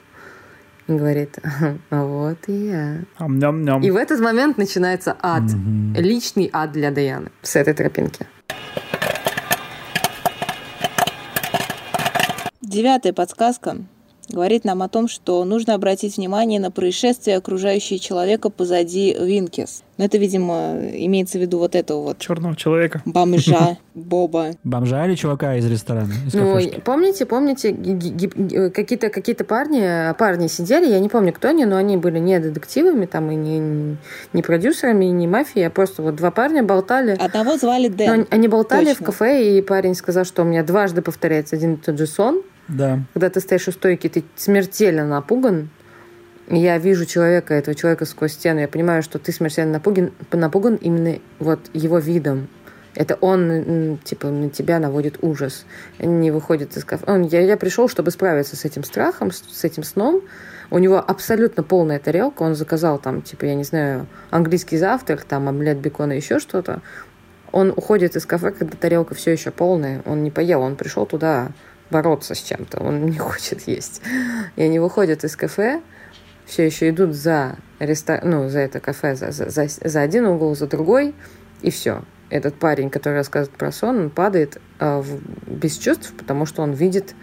говорит, а вот и я. Ням-ням. И в этот момент начинается ад. Mm-hmm. Личный ад для Даяны с этой тропинки. Девятая подсказка. Говорит нам о том, что нужно обратить внимание на происшествия, окружающие человека позади Винкис. Но это, видимо, имеется в виду вот этого вот Черного человека. бомжа Боба. Бомжа или чувака из ресторана? Из Ну, помните, помните, какие-то какие парни, парни сидели, я не помню, кто они, но они были не детективами, там, и не, не продюсерами, и не мафией, а просто вот два парня болтали. Одного звали Дэн. они, они болтали точно. в кафе, и парень сказал, что у меня дважды повторяется один и тот же сон. Да. Когда ты стоишь у стойки, ты смертельно напуган. Я вижу человека, этого человека сквозь стену. Я понимаю, что ты смертельно напуган, напуган именно вот его видом. Это он, типа, на тебя наводит ужас. Не выходит из кафе. Он, я, я пришел, чтобы справиться с этим страхом, с, с этим сном. У него абсолютно полная тарелка. Он заказал там, типа, я не знаю, английский завтрак, там, омлет, бекон и еще что-то. Он уходит из кафе, когда тарелка все еще полная. Он не поел, он пришел туда бороться с чем-то. Он не хочет есть. И они выходят из кафе, все еще идут за, рестор... ну, за это кафе, за, за, за, за один угол, за другой, и все. Этот парень, который рассказывает про сон, он падает э, в- без чувств, потому что он видит,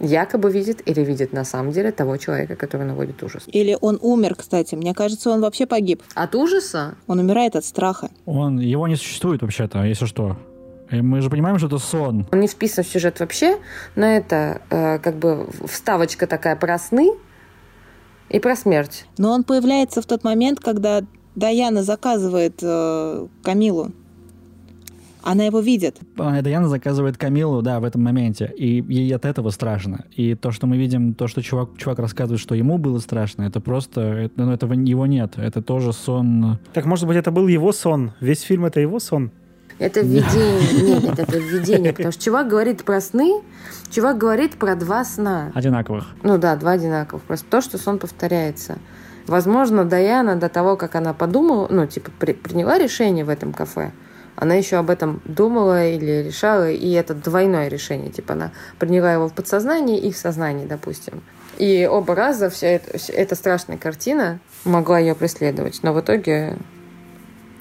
якобы видит или видит на самом деле того человека, который наводит ужас. Или он умер, кстати. Мне кажется, он вообще погиб. От ужаса? Он умирает от страха. Он, его не существует вообще-то, если что. И мы же понимаем, что это сон. Он не вписан в сюжет вообще, но это э, как бы вставочка такая про сны и про смерть. Но он появляется в тот момент, когда Даяна заказывает э, Камилу. Она его видит. А, Даяна заказывает Камилу, да, в этом моменте. И ей от этого страшно. И то, что мы видим, то, что чувак, чувак рассказывает, что ему было страшно, это просто... это- ну, этого его нет. Это тоже сон... Так, может быть, это был его сон? Весь фильм — это его сон? Это введение. Нет, нет, это введение. Потому что чувак говорит про сны, чувак говорит про два сна. одинаковых. Ну да, два одинаковых. Просто то, что сон повторяется. Возможно, Даяна до того, как она подумала, ну, типа, при- приняла решение в этом кафе, она еще об этом думала или решала, и это двойное решение. Типа, она приняла его в подсознании и в сознании, допустим. И оба раза вся эта, вся эта страшная картина могла ее преследовать. Но в итоге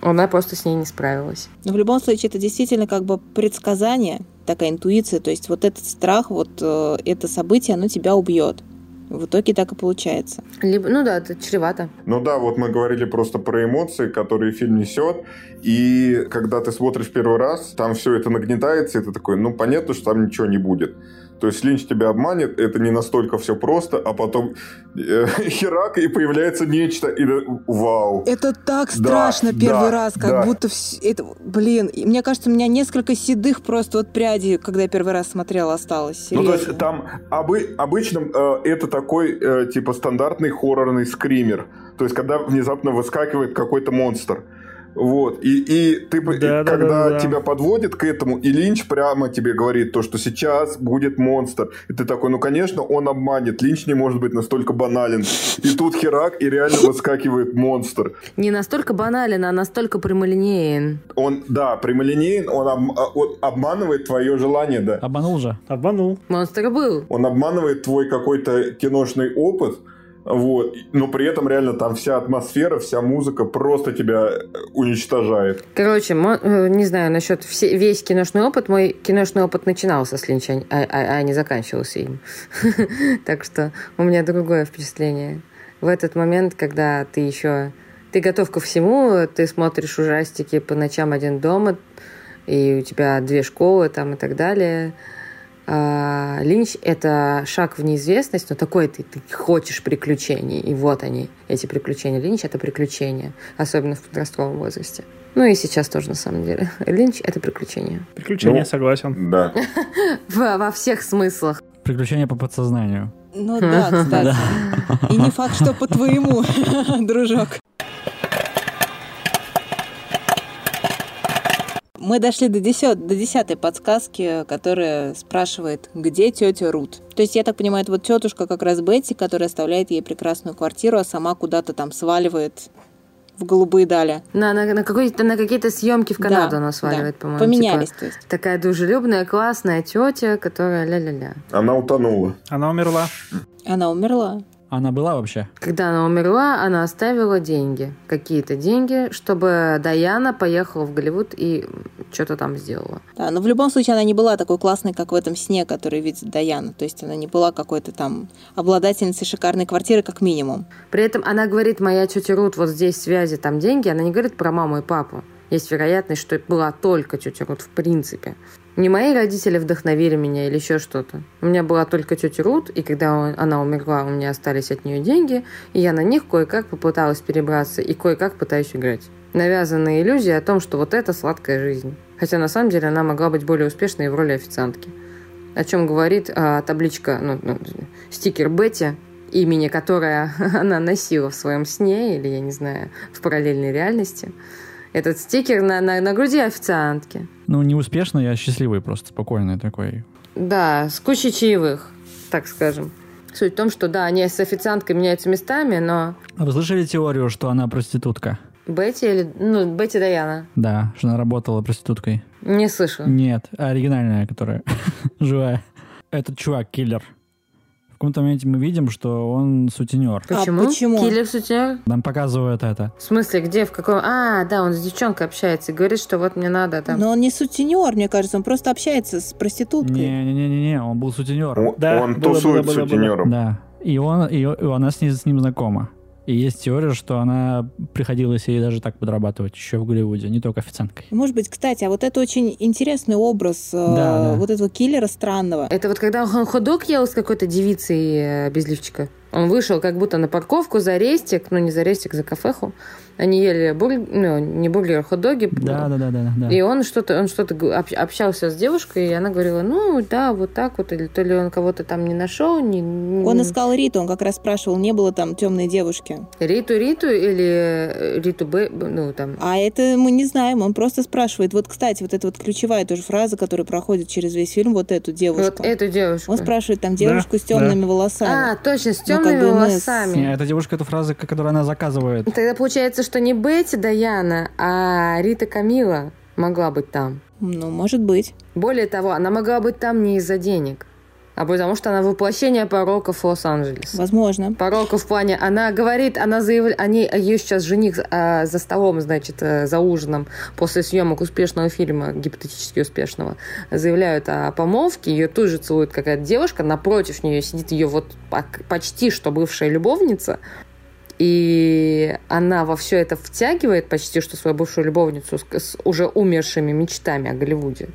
она просто с ней не справилась. Но в любом случае, это действительно как бы предсказание, такая интуиция. То есть вот этот страх, вот э, это событие, оно тебя убьет. В итоге так и получается. Либо, ну да, это чревато. Ну да, вот мы говорили просто про эмоции, которые фильм несет. И когда ты смотришь первый раз, там все это нагнетается, и ты такой, ну понятно, что там ничего не будет. То есть Линч тебя обманет, это не настолько все просто, а потом э, херак, и появляется нечто, и вау. Это так Да, страшно да, первый раз, как да. будто вс- это, блин, мне кажется, у меня несколько седых просто вот прядей, когда я первый раз смотрела, осталось. Ну, то Серьезно. есть там обы- обычно э, это такой, э, типа, стандартный хоррорный скример. То есть, когда внезапно выскакивает какой-то монстр. Вот. И, и ты, бы- и Да, да, когда да, да. тебя подводит к этому, и Линч прямо тебе говорит то, что сейчас будет монстр. И ты такой, ну, конечно, он обманет. Линч не может быть настолько банален. И тут херак, и реально выскакивает монстр. Не настолько банален, а настолько прямолинеен. Он, да, прямолинеен, он, об- а, он обманывает твое желание, да. Обманул же. Обманул. Монстр был. Он обманывает твой какой-то киношный опыт, вот, но при этом реально там вся атмосфера, вся музыка просто тебя э, уничтожает. Короче, э, не знаю насчет все, весь киношный опыт. Мой киношный опыт начинался с Линча, а, а- а не заканчивался им. Так что у меня другое впечатление. В этот момент, когда ты еще... Ты готов ко всему, ты смотришь ужастики по ночам один дома, и у тебя две школы там и так далее. А, Линч — это шаг в неизвестность, но такой ты, ты хочешь приключений. И вот они, эти приключения. Линч — это приключения, особенно в подростковом возрасте. Ну и сейчас тоже, на самом деле. Линч — это приключения. Приключение, Ну. согласен. Да. Во, во всех смыслах. Приключения по подсознанию. Ну да, кстати. И не факт, что по твоему, дружок. Мы дошли до, десят, до десятой подсказки, которая спрашивает, где тетя Рут. То есть, я так понимаю, это вот тетушка как раз Бетти, которая оставляет ей прекрасную квартиру, а сама куда-то там сваливает в голубые дали. На, на, на, какой-то, на какие-то съемки в Канаду Да, она сваливает, да. по-моему. Поменялись, типа. то есть. Такая дружелюбная, классная тетя, которая ля-ля-ля. Она утонула. Она умерла. Она умерла. Она была вообще? Когда она умерла, она оставила деньги, какие-то деньги, чтобы Даяна поехала в Голливуд и что-то там сделала. Да, но в любом случае она не была такой классной, как в этом сне, который видит Даяна. То есть она не была какой-то там обладательницей шикарной квартиры, как минимум. При этом она говорит, моя тетя Рут, вот здесь связи, там деньги. Она не говорит про маму и папу. Есть вероятность, что была только тетя Рут в принципе. Не мои родители вдохновили меня или еще что-то. У меня была только тетя Рут, и когда она умерла, у меня остались от нее деньги, и я на них кое-как попыталась перебраться и кое-как пытаюсь играть. Навязанная иллюзия о том, что вот это сладкая жизнь. Хотя на самом деле она могла быть более успешной в роли официантки. О чем говорит а, табличка, ну, ну, стикер Бетти, имени которое она носила в своем сне или, я не знаю, в параллельной реальности – этот стикер на, на, на груди официантки. Ну, не успешный, а счастливый просто, спокойный такой. Да, с кучей чаевых, так скажем. Суть в том, что да, они с официанткой меняются местами, но... А вы слышали теорию, что она проститутка? Бетти или... Ну, Бетти Даяна. Да, что она работала проституткой. Не слышала. Нет, оригинальная, которая живая. Этот чувак, киллер каком-то моменте мы видим, что он сутенер. Почему? А почему? Киллер сутенер? Нам показывают это. В смысле, где, в каком? А, да, он с девчонкой общается и говорит, что вот мне надо там. Но он не сутенер, мне кажется, он просто общается с проституткой. Не-не-не, он был сутенер. Он, да, он было, тусует было, было, с сутенером. Да. И он, и, и она с ним, с ним знакома. И есть теория, что она приходилось ей даже так подрабатывать еще в Голливуде, не только официанткой. Может быть, кстати, а вот это очень интересный образ э, да, да. вот этого киллера странного. Это вот когда он ходок ел с какой-то девицей э, без лифчика. Он вышел как будто на парковку за рестик, ну не за рестик, за кафеху. Они ели бургер, ну, не бургер, а хот-доги. Да, да, да, да, да. И он что-то, он что-то общался с девушкой, и она говорила, ну, да, вот так вот, или то ли он кого-то там не нашел. Не, не... Он искал Риту, он как раз спрашивал, не было там темной девушки. Риту, Риту или Риту Б, ну, там. А это мы не знаем, он просто спрашивает. Вот, кстати, вот эта вот ключевая тоже фраза, которая проходит через весь фильм, вот эту девушку. Вот эту девушку. Он спрашивает там девушку да, с темными да. волосами. А, точно, с темными как бы волосами. Нет, эта девушка, эту фразу, которую она заказывает. Тогда получается, что не Бетти Даяна, а Рита Камила могла быть там. Ну, может быть. Более того, она могла быть там не из-за денег, а потому что она воплощение пороков Лос-Анджелес. Возможно. Пороков в плане, она говорит, она заявляет, они, ее сейчас жених а, за столом, значит, а, за ужином после съемок успешного фильма, гипотетически успешного, заявляют о помолвке, ее тут же целует какая-то девушка, напротив нее сидит ее вот почти что бывшая любовница, и она во все это втягивает почти что свою бывшую любовницу с уже умершими мечтами о Голливуде.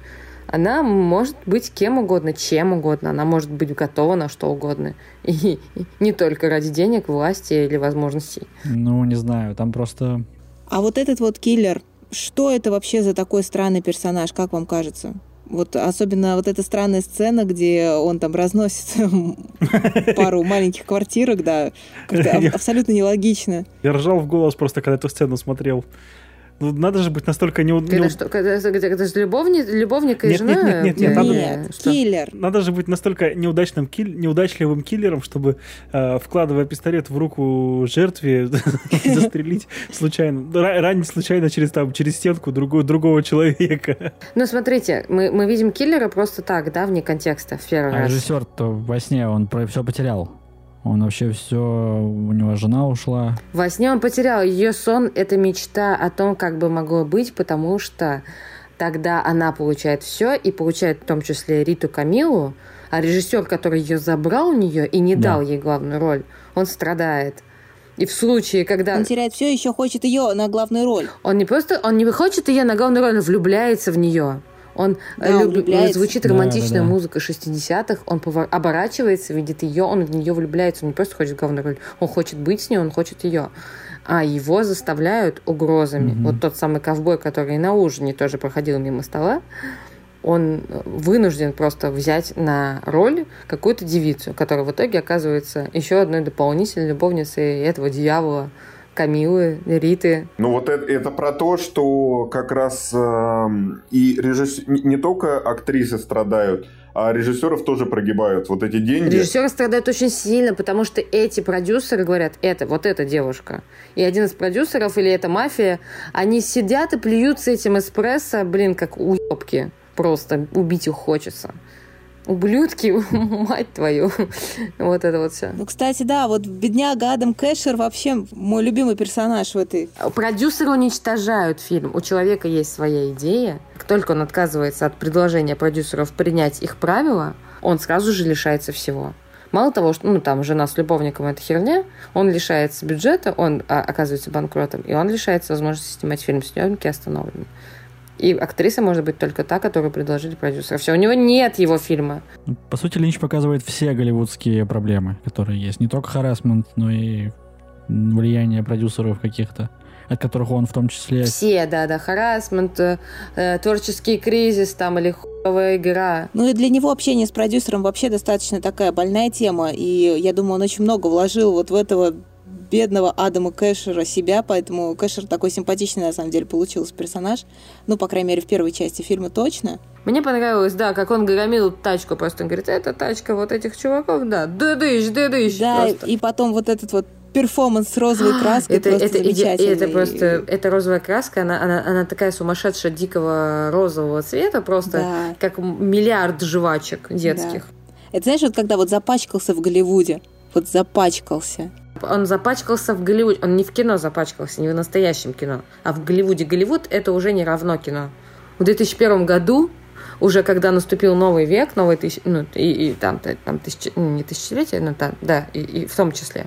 Она может быть кем угодно, чем угодно. Она может быть готова на что угодно. И, и не только ради денег, власти или возможностей. Ну, не знаю, там просто... А вот этот вот киллер, что это вообще за такой странный персонаж, как вам кажется? Вот особенно вот эта странная сцена, где он там разносит пару маленьких квартирок, да, как-то абсолютно нелогично. Я ржал в голос просто, когда эту сцену смотрел. Ну, надо же быть настолько не... Это, что, это, это, это же любовник, любовник и нет, жена? Нет, нет, нет, нет, надо, нет киллер. Надо же быть настолько неудачным, киль, неудачливым киллером, чтобы, э, вкладывая пистолет в руку жертве, застрелить случайно, ранить случайно через, там, через стенку другого, другого человека. Ну, смотрите, мы, мы видим киллера просто так, да, вне контекста в первый а раз. режиссер-то во сне, он все потерял. Он вообще все, у него жена ушла. Во сне он потерял. Ее сон — это мечта о том, как бы могло быть, потому что тогда она получает все и получает в том числе Риту Камилу, а режиссер, который ее забрал у нее и не да. дал ей главную роль, он страдает. И в случае, когда... Он теряет все, еще хочет ее на главную роль. Он не просто... Он не хочет ее на главную роль, он влюбляется в нее. Он, да, люб... он звучит романтичная да, да, музыка 60-х, он повор... оборачивается, видит ее, он в нее влюбляется, он не просто хочет главную роль, он хочет быть с ней, он хочет ее. А его заставляют угрозами. Mm-hmm. Вот тот самый ковбой, который на ужине тоже проходил мимо стола, он вынужден просто взять на роль какую-то девицу, которая в итоге оказывается еще одной дополнительной любовницей этого дьявола, Камилы, Риты. Ну вот это, это про то, что как раз э, и режиссер, не только актрисы страдают, а режиссеров тоже прогибают вот эти деньги. Режиссеры страдают очень сильно, потому что эти продюсеры говорят, это, вот эта девушка. И один из продюсеров или эта мафия, они сидят и плюются этим эспрессо, блин, как уебки. Просто убить их хочется. Ублюдки, мать твою. вот это вот все. Ну, кстати, да, вот бедняга Адам Кэшер вообще мой любимый персонаж в этой. Продюсеры уничтожают фильм. У человека есть своя идея. Как только он отказывается от предложения продюсеров принять их правила, он сразу же лишается всего. Мало того, что ну, там жена с любовником это херня, он лишается бюджета, он а, оказывается банкротом, и он лишается возможности снимать фильм, съемки остановлены. И актриса может быть только та, которую предложили продюсеры. Все, у него нет его фильма. По сути, Линч показывает все голливудские проблемы, которые есть. Не только харасмент, но и влияние продюсеров каких-то от которых он в том числе... Все, да-да, харасмент, э, творческий кризис там или хуевая игра. Ну и для него общение с продюсером вообще достаточно такая больная тема, и я думаю, он очень много вложил вот в этого бедного Адама Кэшера себя, поэтому Кэшер такой симпатичный, на самом деле, получился персонаж. Ну, по крайней мере, в первой части фильма точно. Мне понравилось, да, как он громил тачку, просто он говорит, это тачка вот этих чуваков, да, дыдыщ, дыдыщ. Да, просто. и потом вот этот вот перформанс с розовой краской это, просто это, замечательный. Это просто, эта розовая краска, она, она, она такая сумасшедшая, дикого розового цвета, просто да. как миллиард жвачек детских. Да. Это знаешь, вот когда вот запачкался в Голливуде, вот запачкался. Он запачкался в Голливуде. Он не в кино запачкался, не в настоящем кино. А в Голливуде. Голливуд это уже не равно кино. В 2001 году уже когда наступил новый век, новый тысяч, ну, и, и там, там тысяч, не тысячелетие, но там, да, и, и в том числе.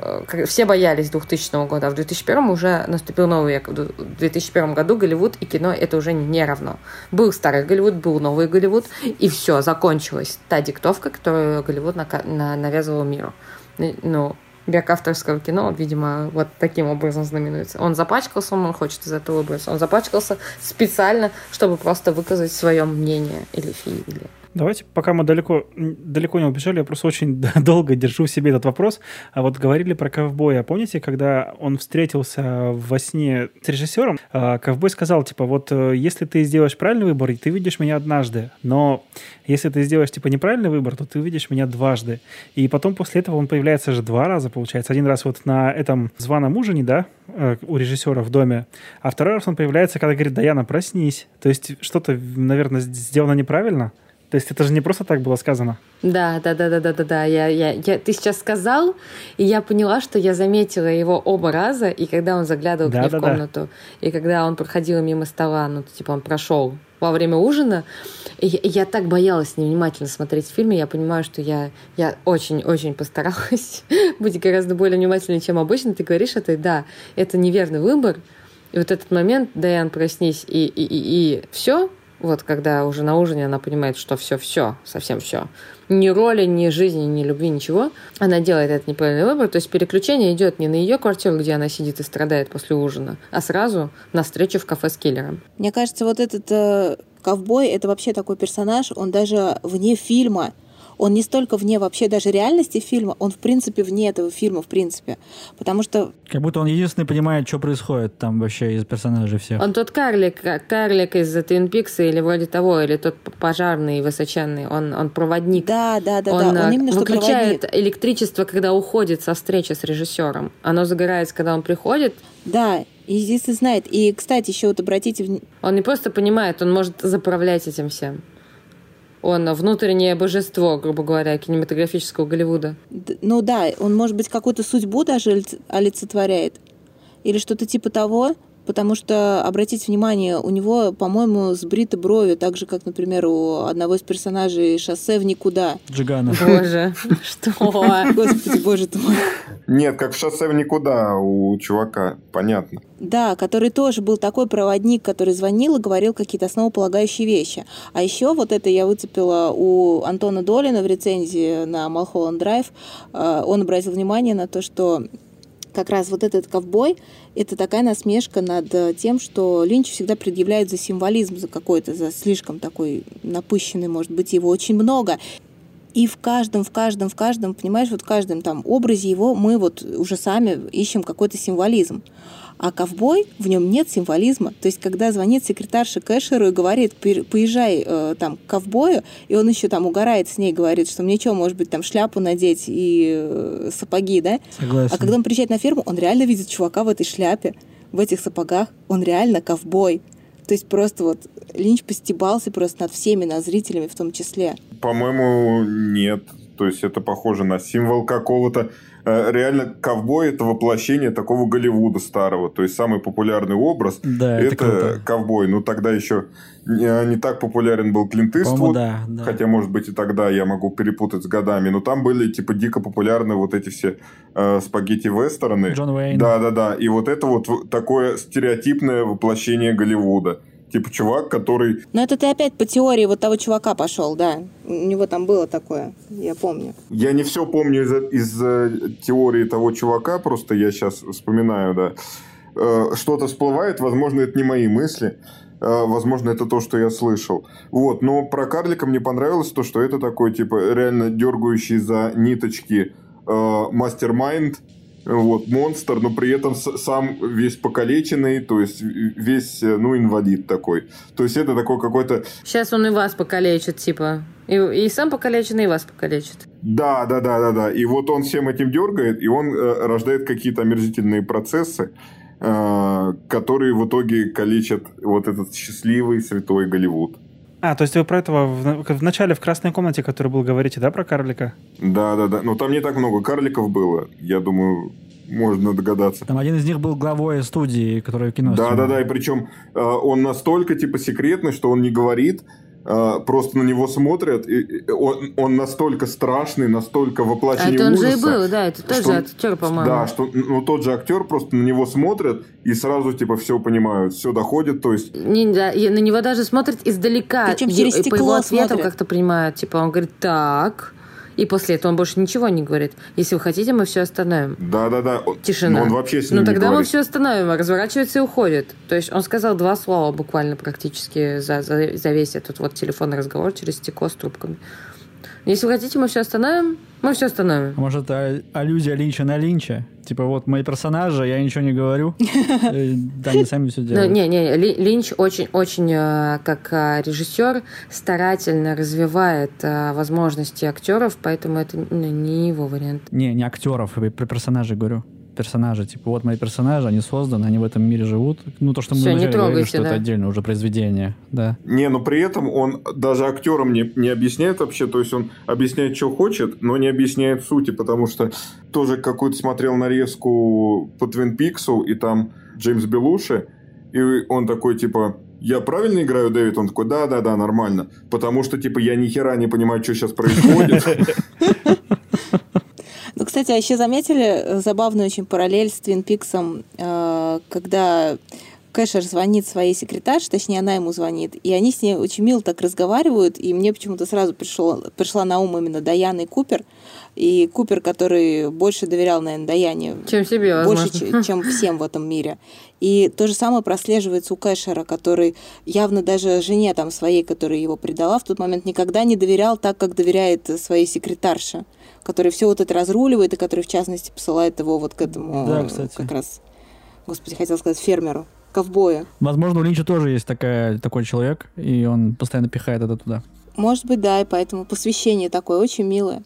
Э, все боялись 2000 года, а в 2001 уже наступил новый век. В 2001 году Голливуд и кино это уже не равно. Был старый Голливуд, был новый Голливуд, и все, закончилась та диктовка, которую Голливуд на, на, навязывал миру. Ну, век авторского кино, видимо, вот таким образом знаменуется. Он запачкался, он хочет из этого выбраться. Он запачкался специально, чтобы просто выказать свое мнение или фи, или Давайте, пока мы далеко, далеко не убежали, я просто очень долго держу в себе этот вопрос. А вот говорили про ковбоя. Помните, когда он встретился во сне с режиссером, а, ковбой сказал, типа, вот э, если ты сделаешь правильный выбор, ты видишь меня однажды, но если ты сделаешь, типа, неправильный выбор, то ты увидишь меня дважды. И потом после этого он появляется же два раза, получается. Один раз вот на этом званом ужине, да, э, у режиссера в доме, а второй раз он появляется, когда говорит, Даяна, проснись. То есть что-то, наверное, сделано неправильно? То есть это же не просто так было сказано. Да, да, да, да, да, да, да. Я, я, я, ты сейчас сказал, и я поняла, что я заметила его оба раза, и когда он заглядывал да, к ней да, в комнату, да. и когда он проходил мимо стола, ну, типа он прошел во время ужина, и я, и я так боялась невнимательно смотреть фильмы, я понимаю, что я, я очень-очень постаралась быть гораздо более внимательной, чем обычно. Ты говоришь это, да, это неверный выбор, и вот этот момент, Дайан, проснись, и, и, и, и все, вот когда уже на ужине она понимает, что все-все, совсем все. Ни роли, ни жизни, ни любви, ничего. Она делает этот неправильный выбор. То есть переключение идет не на ее квартиру, где она сидит и страдает после ужина, а сразу на встречу в кафе с киллером. Мне кажется, вот этот э, ковбой это вообще такой персонаж, он даже вне фильма он не столько вне вообще даже реальности фильма, он в принципе вне этого фильма, в принципе. Потому что... Как будто он единственный понимает, что происходит там вообще из персонажей всех. Он тот карлик, карлик из Twin Peaks или вроде того, или тот пожарный высоченный, он, он проводник. Да, да, да, он, да. Он именно выключает проводник. электричество, когда уходит со встречи с режиссером. Оно загорается, когда он приходит. Да, и здесь знает. И, кстати, еще вот обратите внимание... Он не просто понимает, он может заправлять этим всем. Он внутреннее божество, грубо говоря, кинематографического Голливуда. Ну да, он, может быть, какую-то судьбу даже олицетворяет. Или что-то типа того потому что, обратите внимание, у него, по-моему, сбриты брови, так же, как, например, у одного из персонажей «Шоссе в никуда». Джигана. Боже, что? Господи, боже ты мой. Нет, как в «Шоссе в никуда» у чувака, понятно. Да, который тоже был такой проводник, который звонил и говорил какие-то основополагающие вещи. А еще вот это я выцепила у Антона Долина в рецензии на Малхолланд Драйв. Э, он обратил внимание на то, что как раз вот этот ковбой — это такая насмешка над э, тем, что Линч всегда предъявляет за символизм, за какой-то, за слишком такой напыщенный, может быть, его очень много. И в каждом, в каждом, в каждом, понимаешь, вот в каждом там образе его мы вот уже сами ищем какой-то символизм. А ковбой, в нем нет символизма. То есть, когда звонит секретарша Кэшеру и говорит, поезжай э, там к ковбою, и он еще там угорает с ней, говорит, что мне что, может быть, там шляпу надеть и э, сапоги, да? Согласен. А когда он приезжает на ферму, он реально видит чувака в этой шляпе, в этих сапогах. Он реально ковбой. То есть просто вот Линч постебался просто над всеми, над зрителями в том числе. По-моему, нет. То есть это похоже на символ какого-то реально ковбой это воплощение такого Голливуда старого. То есть самый популярный образ да, это, это ковбой. Ну тогда еще не, не так популярен был Клинт Иствуд. Да, да. Хотя, может быть, и тогда я могу перепутать с годами. Но там были типа дико популярны вот эти все э, спагетти-вестерны. Джон Уэйн. Да, да, да. И вот это вот такое стереотипное воплощение Голливуда. Типа чувак, который... Но это ты опять по теории вот того чувака пошел, да. У него там было такое, я помню. Я не все помню из, из э, теории того чувака, просто я сейчас вспоминаю, да. Э, что-то всплывает, возможно, это не мои мысли. Э, возможно, это то, что я слышал. Вот, но про карлика мне понравилось то, что это такой, типа, реально дергающий за ниточки мастер-майнд, вот, монстр, но при этом сам весь покалеченный, то есть весь, э, ну, инвалид такой. То есть это такой какой-то... Сейчас он и вас покалечит, типа. И, и сам покалеченный, и вас покалечит. Да, да, да, да, да. И вот он всем этим дергает, и он э, рождает какие-то омерзительные процессы, э, которые в итоге калечат вот этот счастливый святой Голливуд. А, то есть вы про этого в, в начале в красной комнате, который был, говорите, да, про карлика? Да, да, да. Но там не так много карликов было. Я думаю, можно догадаться. Там один из них был главой студии, которая кино Да, да, да. И причем э, он настолько типа секретный, что он не говорит, а, просто на него смотрят, и он, он настолько страшный, настолько воплощение а это он ужаса. же и был, да, это тот же актер, по-моему. Да, что ну, тот же актер, просто на него смотрят и сразу, типа, все понимают, все доходит, то есть... Не, да, на него даже смотрят издалека. Причем через стекло по его ответам как-то принимают, типа, он говорит, так... И после этого он больше ничего не говорит. Если вы хотите, мы все остановим. Да-да-да. Тишина. Но он вообще с ним Ну тогда не мы говорит. все остановим, разворачивается и уходит. То есть он сказал два слова буквально практически за, за, за весь этот вот телефонный разговор через стекло с трубками. Если вы хотите, мы все остановим, мы все остановим. А может, а- аллюзия Линча на Линча? Типа, вот мои персонажи, я ничего не говорю. Да, они сами все делают. не, не, Ли- Линч очень-очень, э, как э, режиссер, старательно развивает э, возможности актеров, поэтому это не его вариант. Не, не актеров, я про персонажей говорю. Персонажи, типа, вот мои персонажи, они созданы, они в этом мире живут. Ну, то, что мы Всё, не трогайте, что это да. отдельно уже произведение, да. Не, но при этом он даже актерам не, не объясняет вообще, то есть он объясняет, что хочет, но не объясняет сути, потому что тоже какую-то смотрел нарезку по Твин Пиксу, и там Джеймс Белуши, и он такой, типа, я правильно играю, Дэвид? Он такой, да-да-да, нормально. Потому что, типа, я ни хера не понимаю, что сейчас происходит. Кстати, а еще заметили э, забавную очень параллель с Твин Пиксом, э, когда Кэшер звонит своей секретарше, точнее, она ему звонит, и они с ней очень мило так разговаривают, и мне почему-то сразу пришло, пришла на ум именно Даяна и Купер, и Купер, который больше доверял, наверное, Даяне Чем себе, больше, возможно. че- чем всем в этом мире. И то же самое прослеживается у Кэшера, который явно даже жене там своей, которая его предала, в тот момент никогда не доверял так, как доверяет своей секретарше, который все вот это разруливает, и который, в частности, посылает его вот к этому, Да, кстати. как раз, господи, хотел сказать, фермеру, ковбою. Возможно, у Линча тоже есть такая, такой человек, и он постоянно пихает это туда. Может быть, да, и поэтому посвящение такое очень милое.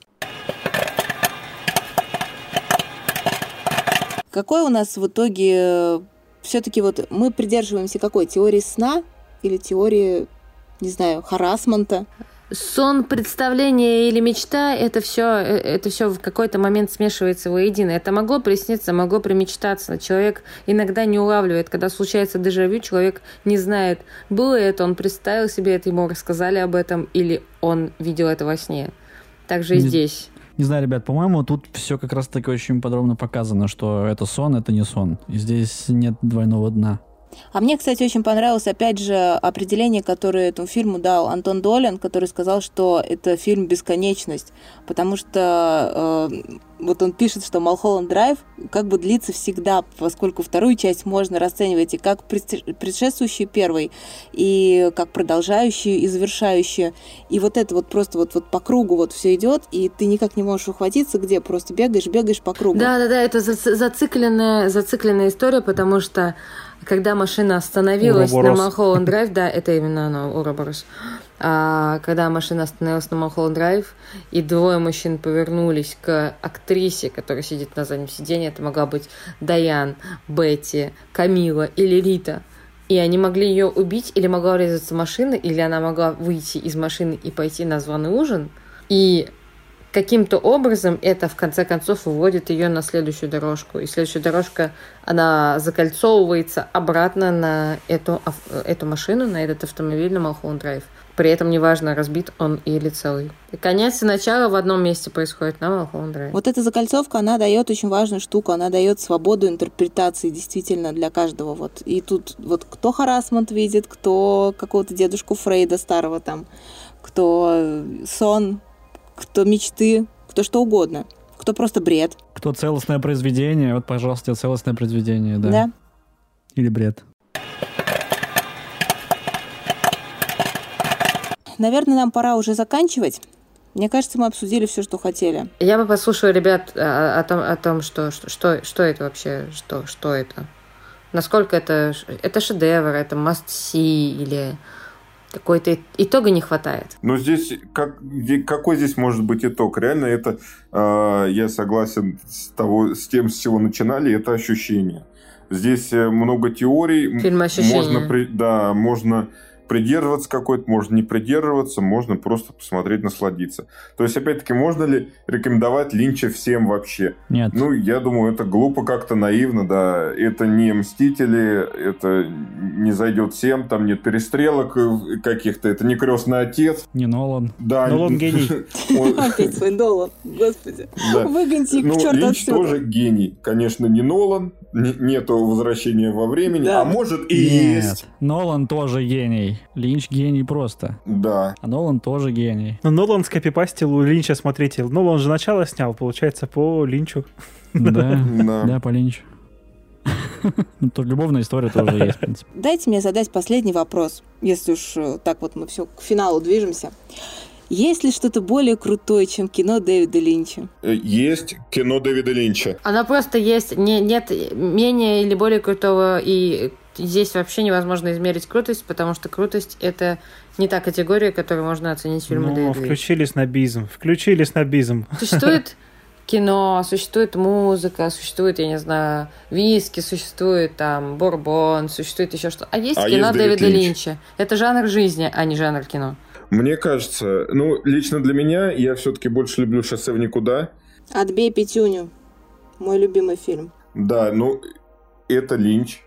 Какой у нас в итоге все-таки вот мы придерживаемся какой теории сна или теории, не знаю, харасмента? Сон, представление или мечта, это все, это все в какой-то момент смешивается воедино. Это могло присниться, могло примечтаться. Человек иногда не улавливает, когда случается дежавю, человек не знает, было это, он представил себе это, ему рассказали об этом, или он видел это во сне. Также и Не- здесь. Не знаю, ребят, по-моему, тут все как раз-таки очень подробно показано, что это сон, это не сон. И здесь нет двойного дна. А мне, кстати, очень понравилось, опять же, определение, которое этому фильму дал Антон Долин, который сказал, что это фильм «Бесконечность», потому что э, вот он пишет, что «Малхолланд Драйв» как бы длится всегда, поскольку вторую часть можно расценивать и как предше- предшествующую первой, и как продолжающую и завершающую. И вот это вот просто вот, вот по кругу вот все идет, и ты никак не можешь ухватиться, где просто бегаешь, бегаешь по кругу. Да, да, да, это зац- зацикленная, зацикленная история, потому что когда машина остановилась на Уроборос. Малхолланд Драйв, да, это именно оно, Уроборос. А, когда машина остановилась на Малхолланд Драйв, и двое мужчин повернулись к актрисе, которая сидит на заднем сиденье, это могла быть Даян, Бетти, Камила или Рита. и они могли ее убить, или могла врезаться машина, или она могла выйти из машины и пойти на званый ужин. И каким-то образом это в конце концов выводит ее на следующую дорожку. И следующая дорожка, она закольцовывается обратно на эту, эту машину, на этот автомобиль, на Малхолланд Драйв. При этом неважно, разбит он или целый. И конец и начало в одном месте происходит на Малхолланд Драйв. Вот эта закольцовка, она дает очень важную штуку. Она дает свободу интерпретации действительно для каждого. Вот. И тут вот кто харасмент видит, кто какого-то дедушку Фрейда старого там, кто сон, кто мечты, кто что угодно, кто просто бред. Кто целостное произведение, вот, пожалуйста, целостное произведение, да. Да. Или бред. Наверное, нам пора уже заканчивать. Мне кажется, мы обсудили все, что хотели. Я бы послушала ребят о, о том, о том что, что, что это вообще, что, что это. Насколько это, это шедевр, это must see или какой-то итога не хватает. Но здесь как, какой здесь может быть итог? Реально это, э, я согласен с, того, с тем, с чего начинали, это ощущение. Здесь э, много теорий. Фильм ощущения. Можно, да, можно придерживаться какой-то, можно не придерживаться, можно просто посмотреть, насладиться. То есть, опять-таки, можно ли рекомендовать Линча всем вообще? Нет. Ну, я думаю, это глупо как-то, наивно, да. Это не Мстители, это не зайдет всем, там нет перестрелок каких-то, это не Крестный Отец. Не Нолан. Да. Нолан гений. Опять свой Нолан, господи. Выгоньте их ну, к черту Линч тоже гений. Конечно, не Нолан, нету возвращения во времени, а может и есть. Нолан тоже гений. Линч гений просто. Да. А Нолан тоже гений. Ну, Нолан скопипастил у Линча, смотрите. Нолан же начало снял, получается, по Линчу. Да, да, по Линчу. Ну, тут любовная история тоже есть, в принципе. Дайте мне задать последний вопрос, если уж э, так вот мы все к финалу движемся. Есть ли что-то более крутое, чем кино Дэвида Линча? Э, есть кино Дэвида Линча. Она просто есть. Не, нет менее или более крутого и здесь вообще невозможно измерить крутость, потому что крутость — это не та категория, которую можно оценить фильмы ну, Дэвида включили снобизм, включили снобизм. Существует кино, существует музыка, существует, я не знаю, виски, существует там бурбон, существует еще что. А есть а кино есть Дэвида Линч. Линча. Это жанр жизни, а не жанр кино. Мне кажется, ну, лично для меня, я все-таки больше люблю «Шоссе в никуда». «Отбей пятюню». Мой любимый фильм. Да, ну, это Линч.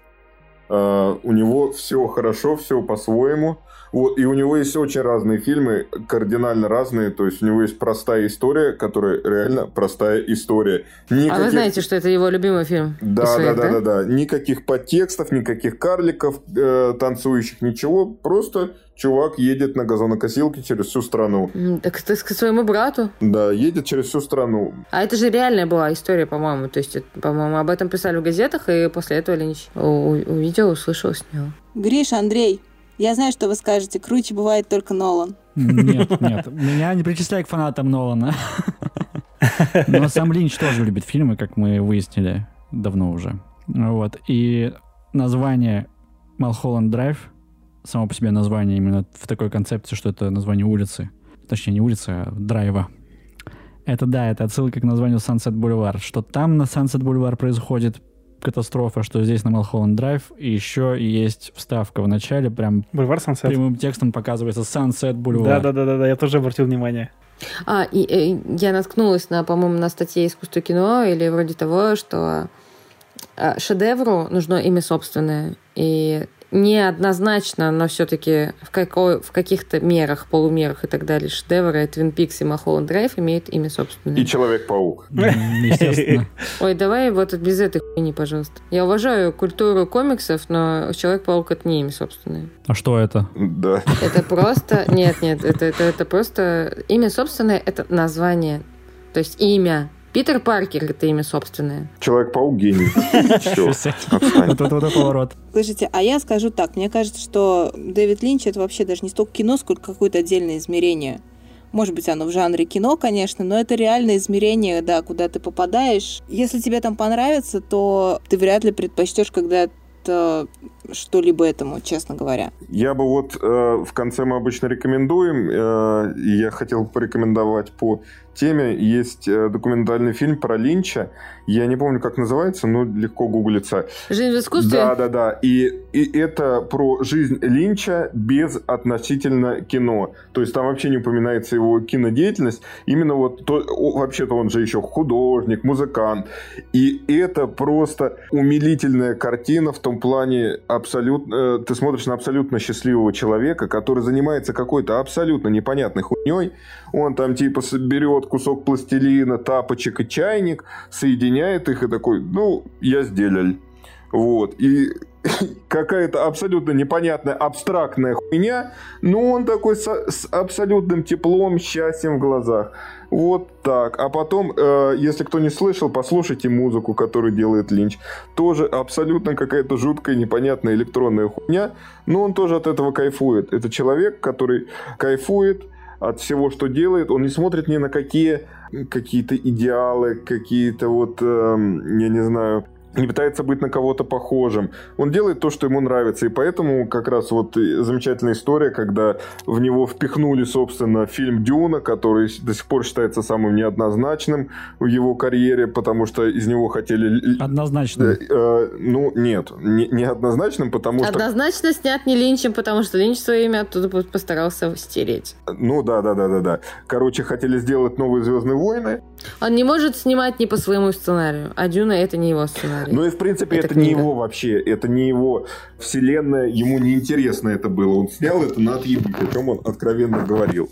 Uh, у него все хорошо, все по-своему. Вот, и у него есть очень разные фильмы, кардинально разные. То есть у него есть простая история, которая реально простая история. Никаких... А вы знаете, что это его любимый фильм? Да, своих, да, да, да, да. Никаких подтекстов, никаких карликов э, танцующих, ничего. Просто чувак едет на газонокосилке через всю страну. Так ты к своему брату? Да, едет через всю страну. А это же реальная была история, по-моему. То есть, по-моему, об этом писали в газетах, и после этого Линч увидел, услышал, снял. Гриш, Андрей, я знаю, что вы скажете. Круче бывает только Нолан. Нет, нет. Меня не причисляй к фанатам Нолана. Но сам Линч тоже любит фильмы, как мы выяснили давно уже. Вот. И название Малхолланд Драйв, само по себе название именно в такой концепции, что это название улицы. Точнее, не улицы, а драйва. Это да, это отсылка к названию Sunset Boulevard. Что там на Sunset Boulevard происходит катастрофа, что здесь на Малхолланд Драйв, и еще есть вставка в начале, прям Бульвар Sunset. прямым текстом показывается Sunset Boulevard. Да-да-да, я тоже обратил внимание. А, и, и я наткнулась на, по-моему, на статье «Искусство кино» или вроде того, что а, шедевру нужно имя собственное. И неоднозначно, но все-таки в, какой, в каких-то мерах, полумерах и так далее шедевры Твин Пикс и Махолланд Драйв имеют имя собственное. И Человек-паук. Естественно. Ой, давай вот без этой хуйни, пожалуйста. Я уважаю культуру комиксов, но Человек-паук это не имя собственное. А что это? Да. Это просто... Нет, нет, это, это, это просто... Имя собственное — это название. То есть имя Питер Паркер — это имя собственное. Человек-паук гений. Все, Вот это поворот. Слушайте, а я скажу так. Мне кажется, что Дэвид Линч — это вообще даже не столько кино, сколько какое-то отдельное измерение. Может быть, оно в жанре кино, конечно, но это реальное измерение, да, куда ты попадаешь. Если тебе там понравится, то ты вряд ли предпочтешь, когда что-либо этому, честно говоря. Я бы вот э, в конце мы обычно рекомендуем, э, я хотел порекомендовать по теме есть э, документальный фильм про Линча. Я не помню, как называется, но легко гуглится. Жизнь в искусстве? Да, да, да. И, и это про жизнь Линча без относительно кино. То есть там вообще не упоминается его кинодеятельность. Именно вот то, вообще-то он же еще художник, музыкант. И это просто умилительная картина в том плане абсолютно... Э, ты смотришь на абсолютно счастливого человека, который занимается какой-то абсолютно непонятной хуйней. Он там типа берет кусок пластилина, тапочек и чайник, соединяет их и такой, ну, я сделал. Вот. И какая-то абсолютно непонятная абстрактная хуйня, но он такой с, с абсолютным теплом, счастьем в глазах. Вот так. А потом, э, если кто не слышал, послушайте музыку, которую делает Линч. Тоже абсолютно какая-то жуткая, непонятная электронная хуйня, но он тоже от этого кайфует. Это человек, который кайфует от всего, что делает. Он не смотрит ни на какие какие-то идеалы, какие-то вот, э, я не знаю, не пытается быть на кого-то похожим. Он делает то, что ему нравится. И поэтому как раз вот замечательная история, когда в него впихнули, собственно, фильм «Дюна», который до сих пор считается самым неоднозначным в его карьере, потому что из него хотели... Однозначным? Э, э, ну, нет, не, неоднозначным, потому что... Однозначно снят не Линчем, потому что Линч свое имя оттуда постарался стереть. Ну, да-да-да-да-да. Короче, хотели сделать новые «Звездные войны». Он не может снимать не по своему сценарию, а «Дюна» — это не его сценарий. Ну и в принципе это, это не его вообще, это не его вселенная, ему неинтересно это было. Он снял это на отъебись, о чем он откровенно говорил.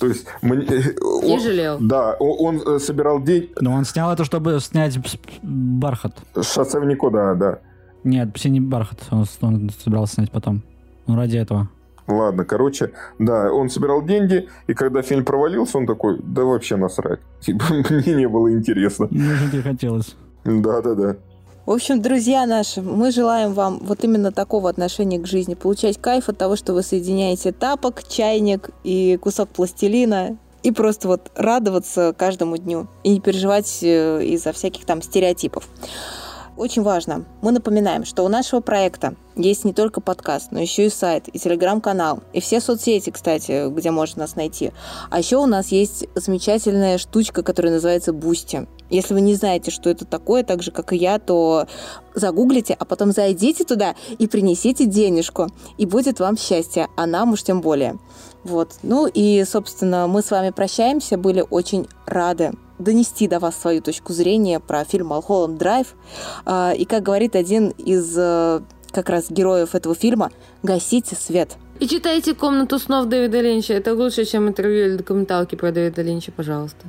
То есть... Мне, он, жалел. Да, он, он э, собирал день... Но он снял это, чтобы снять «Бархат». «Шоссе в никуда», да. Нет, «Синий бархат» он, он собирался снять потом. Ну, ради этого. Ладно, короче, да, он собирал деньги, и когда фильм провалился, он такой, да вообще насрать. Типа, мне не было интересно. Мне же не хотелось. Да-да-да. В общем, друзья наши, мы желаем вам вот именно такого отношения к жизни, получать кайф от того, что вы соединяете тапок, чайник и кусок пластилина, и просто вот радоваться каждому дню и не переживать э, из-за всяких там стереотипов. Очень важно. Мы напоминаем, что у нашего проекта есть не только подкаст, но еще и сайт, и телеграм-канал, и все соцсети, кстати, где можно нас найти. А еще у нас есть замечательная штучка, которая называется Бусти. Если вы не знаете, что это такое, так же, как и я, то загуглите, а потом зайдите туда и принесите денежку, и будет вам счастье, а нам уж тем более. Вот. Ну и, собственно, мы с вами прощаемся, были очень рады донести до вас свою точку зрения про фильм «Малхолланд Драйв». А, и, как говорит один из э, как раз героев этого фильма, гасите свет. И читайте «Комнату снов» Дэвида Линча. Это лучше, чем интервью или документалки про Дэвида Линча, пожалуйста.